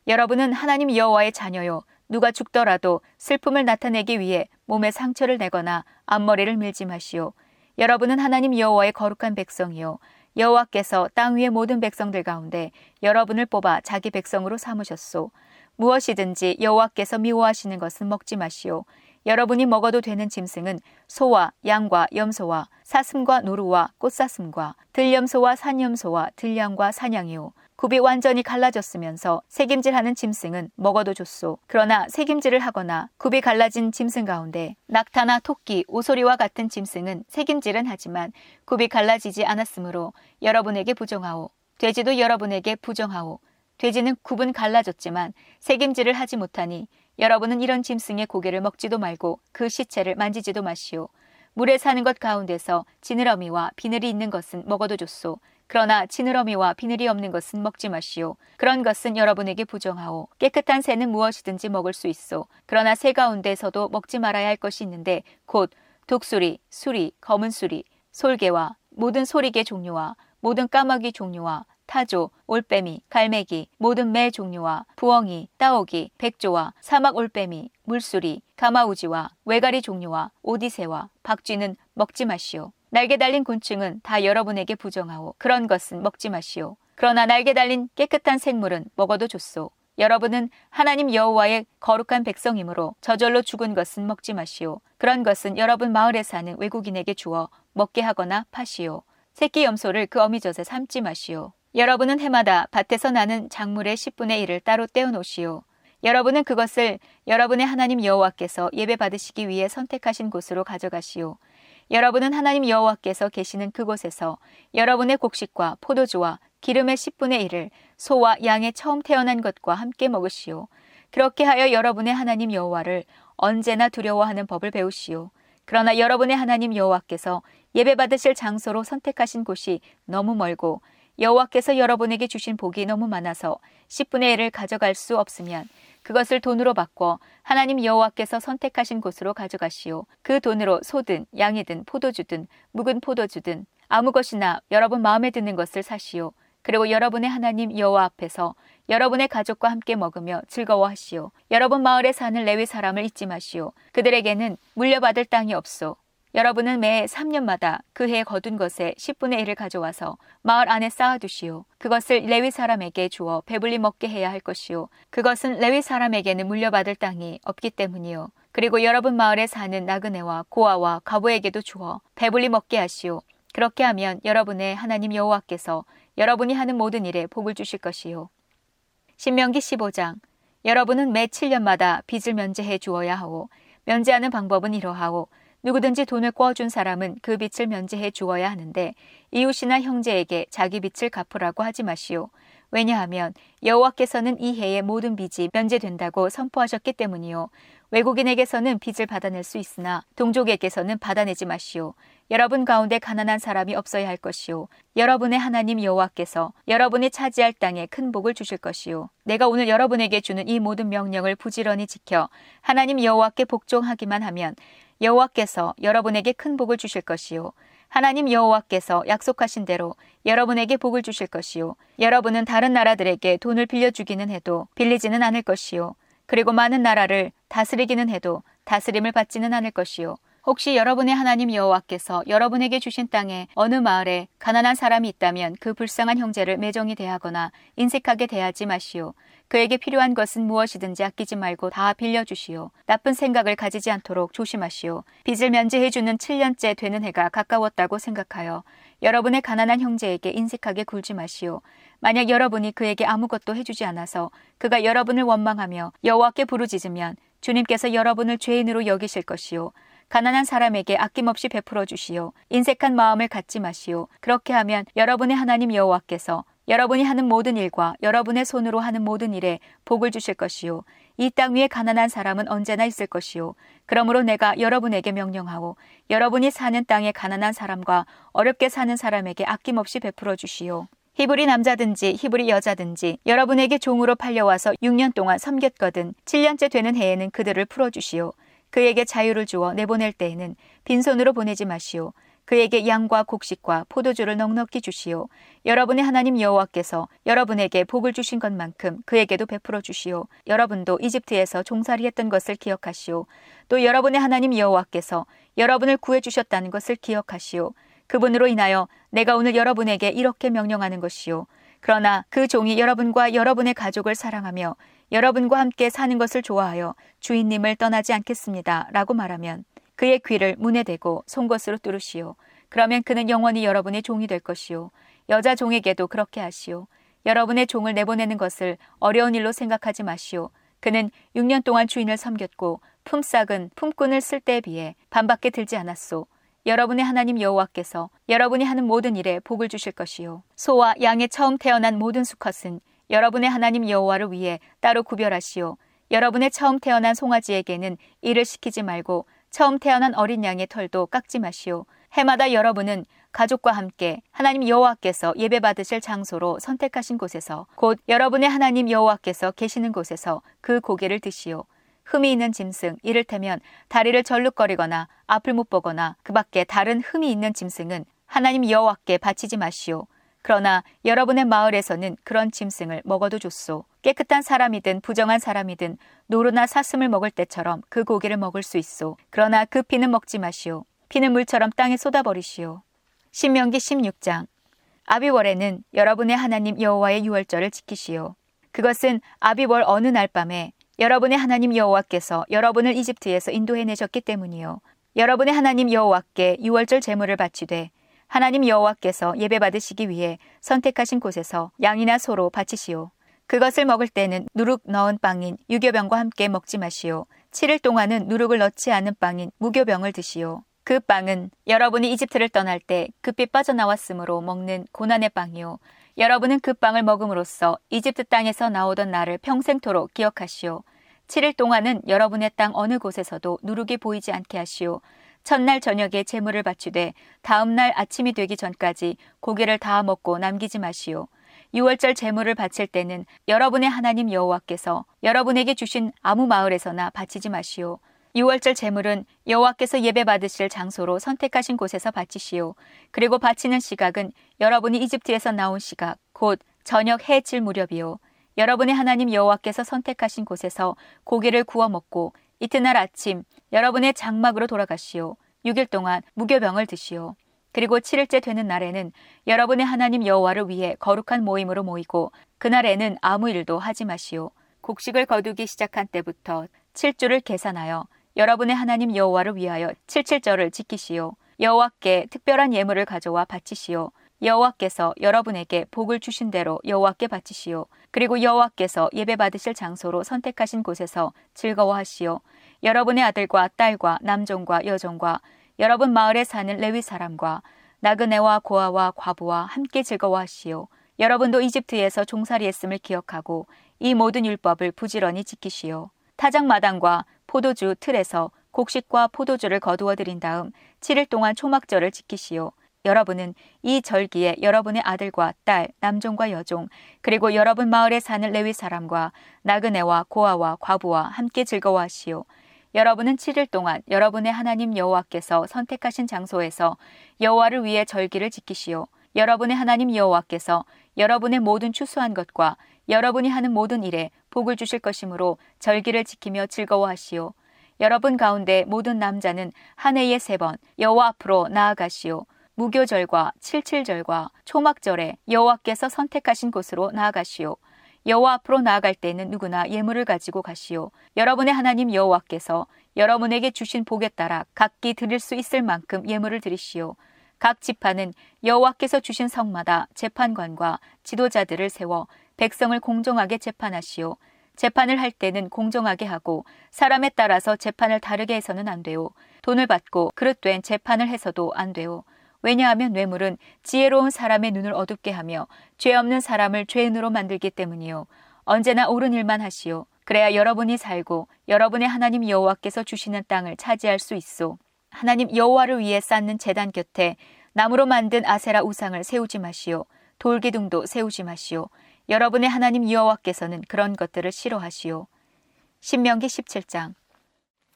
여러분은 하나님 여호와의 자녀요. 누가 죽더라도 슬픔을 나타내기 위해 몸에 상처를 내거나 앞머리를 밀지 마시오. 여러분은 하나님 여호와의 거룩한 백성이요. 여호와께서 땅 위의 모든 백성들 가운데 여러분을 뽑아 자기 백성으로 삼으셨소. 무엇이든지 여호와께서 미워하시는 것은 먹지 마시오. 여러분이 먹어도 되는 짐승은 소와 양과 염소와 사슴과 노루와 꽃사슴과 들염소와 산염소와 들량과 사냥이요. 굽이 완전히 갈라졌으면서 색임질하는 짐승은 먹어도 좋소. 그러나 색임질을 하거나 굽이 갈라진 짐승 가운데 낙타나 토끼, 오소리와 같은 짐승은 색임질은 하지만 굽이 갈라지지 않았으므로 여러분에게 부정하오. 돼지도 여러분에게 부정하오. 돼지는 굽은 갈라졌지만 색임질을 하지 못하니 여러분은 이런 짐승의 고개를 먹지도 말고 그 시체를 만지지도 마시오. 물에 사는 것 가운데서 지느러미와 비늘이 있는 것은 먹어도 좋소. 그러나 지느러미와 비늘이 없는 것은 먹지 마시오. 그런 것은 여러분에게 부정하오. 깨끗한 새는 무엇이든지 먹을 수 있어. 그러나 새 가운데서도 먹지 말아야 할 것이 있는데 곧 독수리, 수리, 검은 수리, 솔개와 모든 소리개 종류와 모든 까마귀 종류와 타조, 올빼미, 갈매기, 모든 매 종류와 부엉이, 따오기, 백조와 사막 올빼미, 물수리, 가마우지와 외가리 종류와 오디새와 박쥐는 먹지 마시오. 날개 달린 곤충은 다 여러분에게 부정하오. 그런 것은 먹지 마시오. 그러나 날개 달린 깨끗한 생물은 먹어도 좋소. 여러분은 하나님 여호와의 거룩한 백성이므로 저절로 죽은 것은 먹지 마시오. 그런 것은 여러분 마을에 사는 외국인에게 주어 먹게 하거나 파시오. 새끼 염소를 그 어미젖에 삶지 마시오. 여러분은 해마다 밭에서 나는 작물의 10분의 1을 따로 떼어 놓으시오. 여러분은 그것을 여러분의 하나님 여호와께서 예배 받으시기 위해 선택하신 곳으로 가져가시오. 여러분은 하나님 여호와께서 계시는 그곳에서 여러분의 곡식과 포도주와 기름의 10분의 1을 소와 양의 처음 태어난 것과 함께 먹으시오. 그렇게 하여 여러분의 하나님 여호와를 언제나 두려워하는 법을 배우시오. 그러나 여러분의 하나님 여호와께서 예배 받으실 장소로 선택하신 곳이 너무 멀고 여호와께서 여러분에게 주신 복이 너무 많아서 10분의 1을 가져갈 수 없으면 그것을 돈으로 바꿔 하나님 여호와께서 선택하신 곳으로 가져가시오. 그 돈으로 소든 양이든 포도주든 묵은 포도주든 아무 것이나 여러분 마음에 드는 것을 사시오. 그리고 여러분의 하나님 여호와 앞에서 여러분의 가족과 함께 먹으며 즐거워하시오. 여러분 마을에 사는 레위 사람을 잊지 마시오. 그들에게는 물려받을 땅이 없소. 여러분은 매 3년마다 그해 거둔 것의 10분의 1을 가져와서 마을 안에 쌓아두시오. 그것을 레위 사람에게 주어 배불리 먹게 해야 할 것이오. 그것은 레위 사람에게는 물려받을 땅이 없기 때문이요. 그리고 여러분 마을에 사는 나그네와 고아와 과부에게도 주어 배불리 먹게 하시오. 그렇게 하면 여러분의 하나님 여호와께서 여러분이 하는 모든 일에 복을 주실 것이요. 신명기 15장 여러분은 매 7년마다 빚을 면제해 주어야 하고 면제하는 방법은 이러하고 누구든지 돈을 꿔준 사람은 그 빚을 면제해 주어야 하는데 이웃이나 형제에게 자기 빚을 갚으라고 하지 마시오. 왜냐하면 여호와께서는 이 해의 모든 빚이 면제된다고 선포하셨기 때문이요. 외국인에게서는 빚을 받아낼 수 있으나 동족에게서는 받아내지 마시오. 여러분 가운데 가난한 사람이 없어야 할 것이요. 여러분의 하나님 여호와께서 여러분이 차지할 땅에 큰 복을 주실 것이요. 내가 오늘 여러분에게 주는 이 모든 명령을 부지런히 지켜 하나님 여호와께 복종하기만 하면 여호와께서 여러분에게 큰 복을 주실 것이요. 하나님 여호와께서 약속하신 대로 여러분에게 복을 주실 것이요. 여러분은 다른 나라들에게 돈을 빌려주기는 해도 빌리지는 않을 것이요. 그리고 많은 나라를 다스리기는 해도 다스림을 받지는 않을 것이요. 혹시 여러분의 하나님 여호와께서 여러분에게 주신 땅에 어느 마을에 가난한 사람이 있다면 그 불쌍한 형제를 매정히 대하거나 인색하게 대하지 마시오. 그에게 필요한 것은 무엇이든지 아끼지 말고 다 빌려주시오. 나쁜 생각을 가지지 않도록 조심하시오. 빚을 면제해주는 7년째 되는 해가 가까웠다고 생각하여 여러분의 가난한 형제에게 인색하게 굴지 마시오. 만약 여러분이 그에게 아무것도 해주지 않아서 그가 여러분을 원망하며 여호와께 부르짖으면 주님께서 여러분을 죄인으로 여기실 것이요. 가난한 사람에게 아낌없이 베풀어 주시오. 인색한 마음을 갖지 마시오. 그렇게 하면 여러분의 하나님 여호와께서 여러분이 하는 모든 일과 여러분의 손으로 하는 모든 일에 복을 주실 것이요. 이 땅 위에 가난한 사람은 언제나 있을 것이요. 그러므로 내가 여러분에게 명령하고 여러분이 사는 땅에 가난한 사람과 어렵게 사는 사람에게 아낌없이 베풀어 주시오. 히브리 남자든지 히브리 여자든지 여러분에게 종으로 팔려와서 6년 동안 섬겼거든 7년째 되는 해에는 그들을 풀어주시오. 그에게 자유를 주어 내보낼 때에는 빈손으로 보내지 마시오. 그에게 양과 곡식과 포도주를 넉넉히 주시오. 여러분의 하나님 여호와께서 여러분에게 복을 주신 것만큼 그에게도 베풀어 주시오. 여러분도 이집트에서 종살이 했던 것을 기억하시오. 또 여러분의 하나님 여호와께서 여러분을 구해 주셨다는 것을 기억하시오. 그분으로 인하여 내가 오늘 여러분에게 이렇게 명령하는 것이요. 그러나 그 종이 여러분과 여러분의 가족을 사랑하며 여러분과 함께 사는 것을 좋아하여 주인님을 떠나지 않겠습니다. 라고 말하면 그의 귀를 문에 대고 송곳으로 뚫으시오. 그러면 그는 영원히 여러분의 종이 될 것이요. 여자 종에게도 그렇게 하시오. 여러분의 종을 내보내는 것을 어려운 일로 생각하지 마시오. 그는 6년 동안 주인을 섬겼고 품삯은 품꾼을 쓸 때에 비해 반밖에 들지 않았소. 여러분의 하나님 여호와께서 여러분이 하는 모든 일에 복을 주실 것이요. 소와 양의 처음 태어난 모든 수컷은 여러분의 하나님 여호와를 위해 따로 구별하시오. 여러분의 처음 태어난 송아지에게는 일을 시키지 말고 처음 태어난 어린 양의 털도 깎지 마시오. 해마다 여러분은 가족과 함께 하나님 여호와께서 예배 받으실 장소로 선택하신 곳에서 곧 여러분의 하나님 여호와께서 계시는 곳에서 그 고기를 드시오. 흠이 있는 짐승, 이를테면 다리를 절룩거리거나 앞을 못 보거나 그 밖에 다른 흠이 있는 짐승은 하나님 여호와께 바치지 마시오. 그러나 여러분의 마을에서는 그런 짐승을 먹어도 좋소. 깨끗한 사람이든 부정한 사람이든 노루나 사슴을 먹을 때처럼 그 고기를 먹을 수 있소. 그러나 그 피는 먹지 마시오. 피는 물처럼 땅에 쏟아버리시오. 신명기 16장 아비월에는 여러분의 하나님 여호와의 유월절을 지키시오. 그것은 아비월 어느 날 밤에 여러분의 하나님 여호와께서 여러분을 이집트에서 인도해내셨기 때문이요. 여러분의 하나님 여호와께 유월절 제물을 바치되 하나님 여호와께서 예배 받으시기 위해 선택하신 곳에서 양이나 소로 바치시오. 그것을 먹을 때는 누룩 넣은 빵인 유교병과 함께 먹지 마시오. 7일 동안은 누룩을 넣지 않은 빵인 무교병을 드시오. 그 빵은 여러분이 이집트를 떠날 때 급히 빠져나왔으므로 먹는 고난의 빵이요. 여러분은 그 빵을 먹음으로써 이집트 땅에서 나오던 날을 평생토록 기억하시오. 7일 동안은 여러분의 땅 어느 곳에서도 누룩이 보이지 않게 하시오. 첫날 저녁에 제물을 바치되 다음 날 아침이 되기 전까지 고기를 다 먹고 남기지 마시오. 6월절 제물을 바칠 때는 여러분의 하나님 여호와께서 여러분에게 주신 아무 마을에서나 바치지 마시오. 6월절 제물은 여호와께서 예배 받으실 장소로 선택하신 곳에서 바치시오. 그리고 바치는 시각은 여러분이 이집트에서 나온 시각, 곧 저녁 해질 무렵이요. 여러분의 하나님 여호와께서 선택하신 곳에서 고기를 구워 먹고 이튿날 아침 여러분의 장막으로 돌아가시오. 6일 동안 무교병을 드시오. 그리고 7일째 되는 날에는 여러분의 하나님 여호와를 위해 거룩한 모임으로 모이고 그날에는 아무 일도 하지 마시오. 곡식을 거두기 시작한 때부터 7주를 계산하여 여러분의 하나님 여호와를 위하여 칠칠절을 지키시오. 여호와께 특별한 예물을 가져와 바치시오. 여호와께서 여러분에게 복을 주신 대로 여호와께 바치시오. 그리고 여호와께서 예배 받으실 장소로 선택하신 곳에서 즐거워하시오. 여러분의 아들과 딸과 남종과 여종과 여러분 마을에 사는 레위 사람과 나그네와 고아와 과부와 함께 즐거워하시오. 여러분도 이집트에서 종살이했음을 기억하고 이 모든 율법을 부지런히 지키시오. 타작 마당과 포도주 틀에서 곡식과 포도주를 거두어 드린 다음 7일 동안 초막절을 지키시오. 여러분은 이 절기에 여러분의 아들과 딸, 남종과 여종, 그리고 여러분 마을에 사는 레위 사람과 나그네와 고아와 과부와 함께 즐거워하시오. 여러분은 7일 동안 여러분의 하나님 여호와께서 선택하신 장소에서 여호와를 위해 절기를 지키시오. 여러분의 하나님 여호와께서 여러분의 모든 추수한 것과 여러분이 하는 모든 일에 복을 주실 것이므로 절기를 지키며 즐거워하시오. 여러분 가운데 모든 남자는 한 해에 세 번 여호와 앞으로 나아가시오. 무교절과 칠칠절과 초막절에 여호와께서 선택하신 곳으로 나아가시오. 여호와 앞으로 나아갈 때는 누구나 예물을 가지고 가시오. 여러분의 하나님 여호와께서 여러분에게 주신 복에 따라 각기 드릴 수 있을 만큼 예물을 드리시오. 각 지파는 여호와께서 주신 성마다 재판관과 지도자들을 세워 백성을 공정하게 재판하시오. 재판을 할 때는 공정하게 하고 사람에 따라서 재판을 다르게 해서는 안 되오. 돈을 받고 그릇된 재판을 해서도 안 되오. 왜냐하면 뇌물은 지혜로운 사람의 눈을 어둡게 하며 죄 없는 사람을 죄인으로 만들기 때문이요. 언제나 옳은 일만 하시오. 그래야 여러분이 살고 여러분의 하나님 여호와께서 주시는 땅을 차지할 수 있소. 하나님 여호와를 위해 쌓는 재단 곁에 나무로 만든 아세라 우상을 세우지 마시오. 돌기둥도 세우지 마시오. 여러분의 하나님 여호와께서는 그런 것들을 싫어하시오. 신명기 17장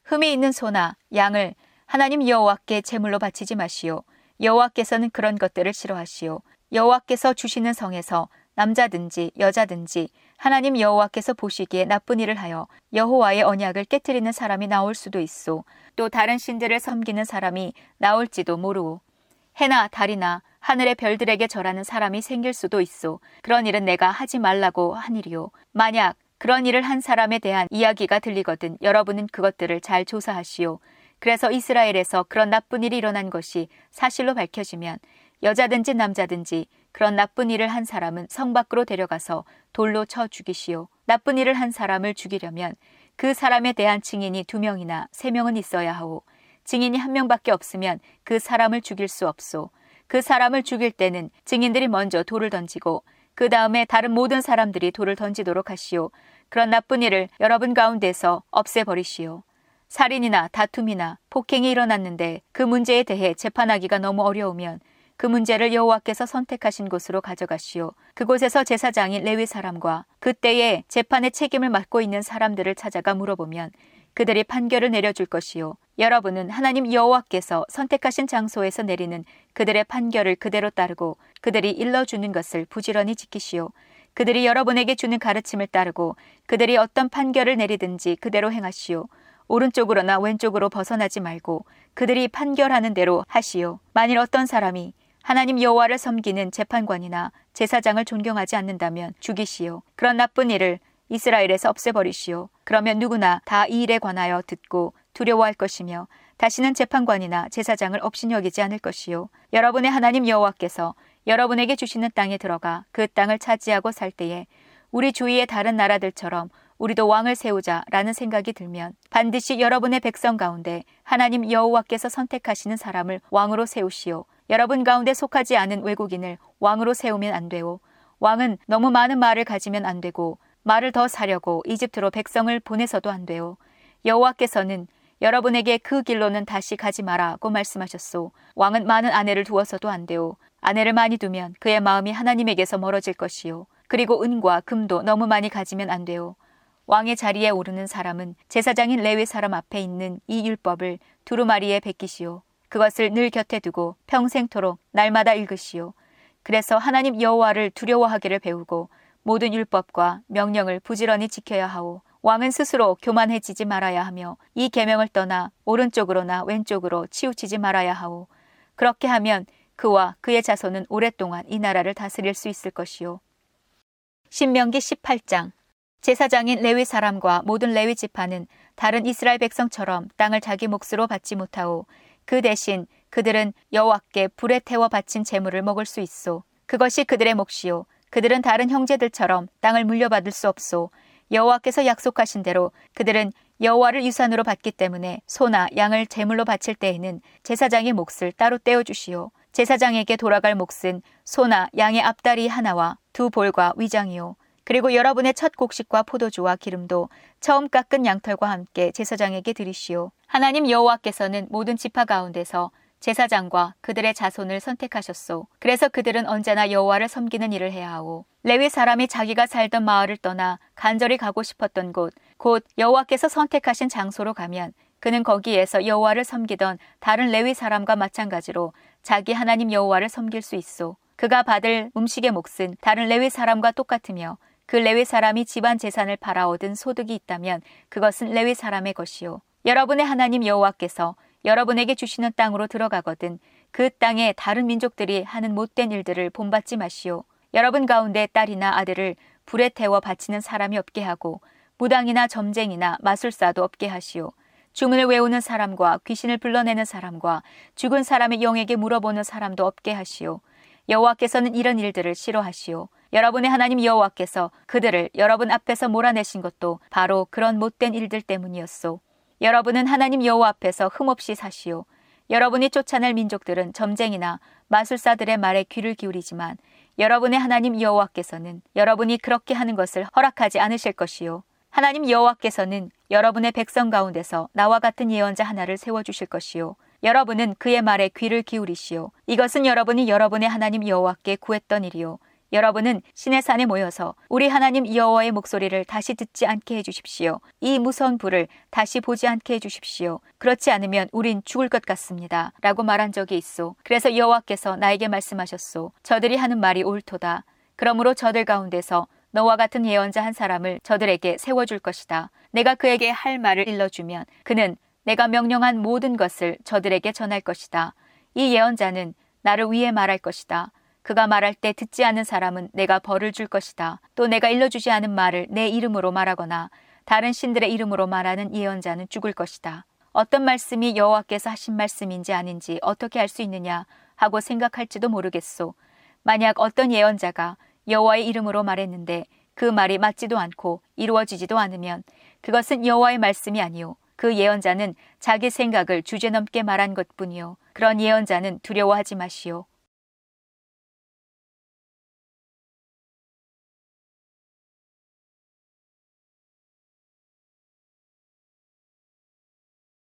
흠이 있는 소나 양을 하나님 여호와께 제물로 바치지 마시오. 여호와께서는 그런 것들을 싫어하시오. 여호와께서 주시는 성에서 남자든지 여자든지 하나님 여호와께서 보시기에 나쁜 일을 하여 여호와의 언약을 깨뜨리는 사람이 나올 수도 있소. 또 다른 신들을 섬기는 사람이 나올지도 모르오. 해나 달이나 하늘의 별들에게 절하는 사람이 생길 수도 있소. 그런 일은 내가 하지 말라고 한 일이요. 만약 그런 일을 한 사람에 대한 이야기가 들리거든 여러분은 그것들을 잘 조사하시오. 그래서 이스라엘에서 그런 나쁜 일이 일어난 것이 사실로 밝혀지면 여자든지 남자든지 그런 나쁜 일을 한 사람은 성 밖으로 데려가서 돌로 쳐 죽이시오. 나쁜 일을 한 사람을 죽이려면 그 사람에 대한 증인이 두 명이나 세 명은 있어야 하오. 증인이 한 명밖에 없으면 그 사람을 죽일 수 없소. 그 사람을 죽일 때는 증인들이 먼저 돌을 던지고 그 다음에 다른 모든 사람들이 돌을 던지도록 하시오. 그런 나쁜 일을 여러분 가운데서 없애버리시오. 살인이나 다툼이나 폭행이 일어났는데 그 문제에 대해 재판하기가 너무 어려우면 그 문제를 여호와께서 선택하신 곳으로 가져가시오. 그곳에서 제사장인 레위 사람과 그때에 재판의 책임을 맡고 있는 사람들을 찾아가 물어보면 그들이 판결을 내려줄 것이요. 여러분은 하나님 여호와께서 선택하신 장소에서 내리는 그들의 판결을 그대로 따르고 그들이 일러주는 것을 부지런히 지키시오. 그들이 여러분에게 주는 가르침을 따르고 그들이 어떤 판결을 내리든지 그대로 행하시오. 오른쪽으로나 왼쪽으로 벗어나지 말고 그들이 판결하는 대로 하시오. 만일 어떤 사람이 하나님 여호와를 섬기는 재판관이나 제사장을 존경하지 않는다면 죽이시오. 그런 나쁜 일을 이스라엘에서 없애버리시오. 그러면 누구나 다 이 일에 관하여 듣고 두려워할 것이며 다시는 재판관이나 제사장을 업신 여기지 않을 것이요. 여러분의 하나님 여호와께서 여러분에게 주시는 땅에 들어가 그 땅을 차지하고 살 때에 우리 주위의 다른 나라들처럼 우리도 왕을 세우자라는 생각이 들면 반드시 여러분의 백성 가운데 하나님 여호와께서 선택하시는 사람을 왕으로 세우시오. 여러분 가운데 속하지 않은 외국인을 왕으로 세우면 안 되오. 왕은 너무 많은 말을 가지면 안 되고 말을 더 사려고 이집트로 백성을 보내서도 안 돼요. 여호와께서는 여러분에게 그 길로는 다시 가지 마라고 말씀하셨소. 왕은 많은 아내를 두어서도 안 돼요. 아내를 많이 두면 그의 마음이 하나님에게서 멀어질 것이요. 그리고 은과 금도 너무 많이 가지면 안 돼요. 왕의 자리에 오르는 사람은 제사장인 레위 사람 앞에 있는 이 율법을 두루마리에 베끼시오. 그것을 늘 곁에 두고 평생토록 날마다 읽으시오. 그래서 하나님 여호와를 두려워하기를 배우고 모든 율법과 명령을 부지런히 지켜야 하오. 왕은 스스로 교만해지지 말아야 하며 이 계명을 떠나 오른쪽으로나 왼쪽으로 치우치지 말아야 하오. 그렇게 하면 그와 그의 자손은 오랫동안 이 나라를 다스릴 수 있을 것이요. 신명기 18장 제사장인 레위 사람과 모든 레위 지파는 다른 이스라엘 백성처럼 땅을 자기 몫으로 받지 못하오. 그 대신 그들은 여호와께 불에 태워 바친 재물을 먹을 수 있소. 그것이 그들의 몫이요. 그들은 다른 형제들처럼 땅을 물려받을 수 없소. 여호와께서 약속하신 대로 그들은 여호와를 유산으로 받기 때문에 소나 양을 제물로 바칠 때에는 제사장의 몫을 따로 떼어 주시오. 제사장에게 돌아갈 몫은 소나 양의 앞다리 하나와 두 볼과 위장이요. 그리고 여러분의 첫 곡식과 포도주와 기름도 처음 깎은 양털과 함께 제사장에게 드리시오. 하나님 여호와께서는 모든 지파 가운데서 제사장과 그들의 자손을 선택하셨소. 그래서 그들은 언제나 여호와를 섬기는 일을 해야 하오. 레위 사람이 자기가 살던 마을을 떠나 간절히 가고 싶었던 곳, 곧 여호와께서 선택하신 장소로 가면 그는 거기에서 여호와를 섬기던 다른 레위 사람과 마찬가지로 자기 하나님 여호와를 섬길 수 있소. 그가 받을 음식의 몫은 다른 레위 사람과 똑같으며 그 레위 사람이 집안 재산을 팔아 얻은 소득이 있다면 그것은 레위 사람의 것이요. 여러분의 하나님 여호와께서 여러분에게 주시는 땅으로 들어가거든 그 땅에 다른 민족들이 하는 못된 일들을 본받지 마시오. 여러분 가운데 딸이나 아들을 불에 태워 바치는 사람이 없게 하고 무당이나 점쟁이나 마술사도 없게 하시오. 주문을 외우는 사람과 귀신을 불러내는 사람과 죽은 사람의 영에게 물어보는 사람도 없게 하시오. 여호와께서는 이런 일들을 싫어하시오. 여러분의 하나님 여호와께서 그들을 여러분 앞에서 몰아내신 것도 바로 그런 못된 일들 때문이었소. 여러분은 하나님 여호와 앞에서 흠없이 사시오. 여러분이 쫓아낼 민족들은 점쟁이나 마술사들의 말에 귀를 기울이지만 여러분의 하나님 여호와께서는 여러분이 그렇게 하는 것을 허락하지 않으실 것이요. 하나님 여호와께서는 여러분의 백성 가운데서 나와 같은 예언자 하나를 세워 주실 것이요. 여러분은 그의 말에 귀를 기울이시오. 이것은 여러분이 여러분의 하나님 여호와께 구했던 일이요. 여러분은 신의 산에 모여서 우리 하나님 여호와의 목소리를 다시 듣지 않게 해 주십시오. 이 무서운 불을 다시 보지 않게 해 주십시오. 그렇지 않으면 우린 죽을 것 같습니다. 라고 말한 적이 있소. 그래서 여호와께서 나에게 말씀하셨소. 저들이 하는 말이 옳도다. 그러므로 저들 가운데서 너와 같은 예언자 한 사람을 저들에게 세워줄 것이다. 내가 그에게 할 말을 일러주면 그는 내가 명령한 모든 것을 저들에게 전할 것이다. 이 예언자는 나를 위해 말할 것이다. 그가 말할 때 듣지 않은 사람은 내가 벌을 줄 것이다. 또 내가 일러주지 않은 말을 내 이름으로 말하거나 다른 신들의 이름으로 말하는 예언자는 죽을 것이다. 어떤 말씀이 여호와께서 하신 말씀인지 아닌지 어떻게 알 수 있느냐 하고 생각할지도 모르겠소. 만약 어떤 예언자가 여호와의 이름으로 말했는데 그 말이 맞지도 않고 이루어지지도 않으면 그것은 여호와의 말씀이 아니요 그 예언자는 자기 생각을 주제넘게 말한 것뿐이요 그런 예언자는 두려워하지 마시오.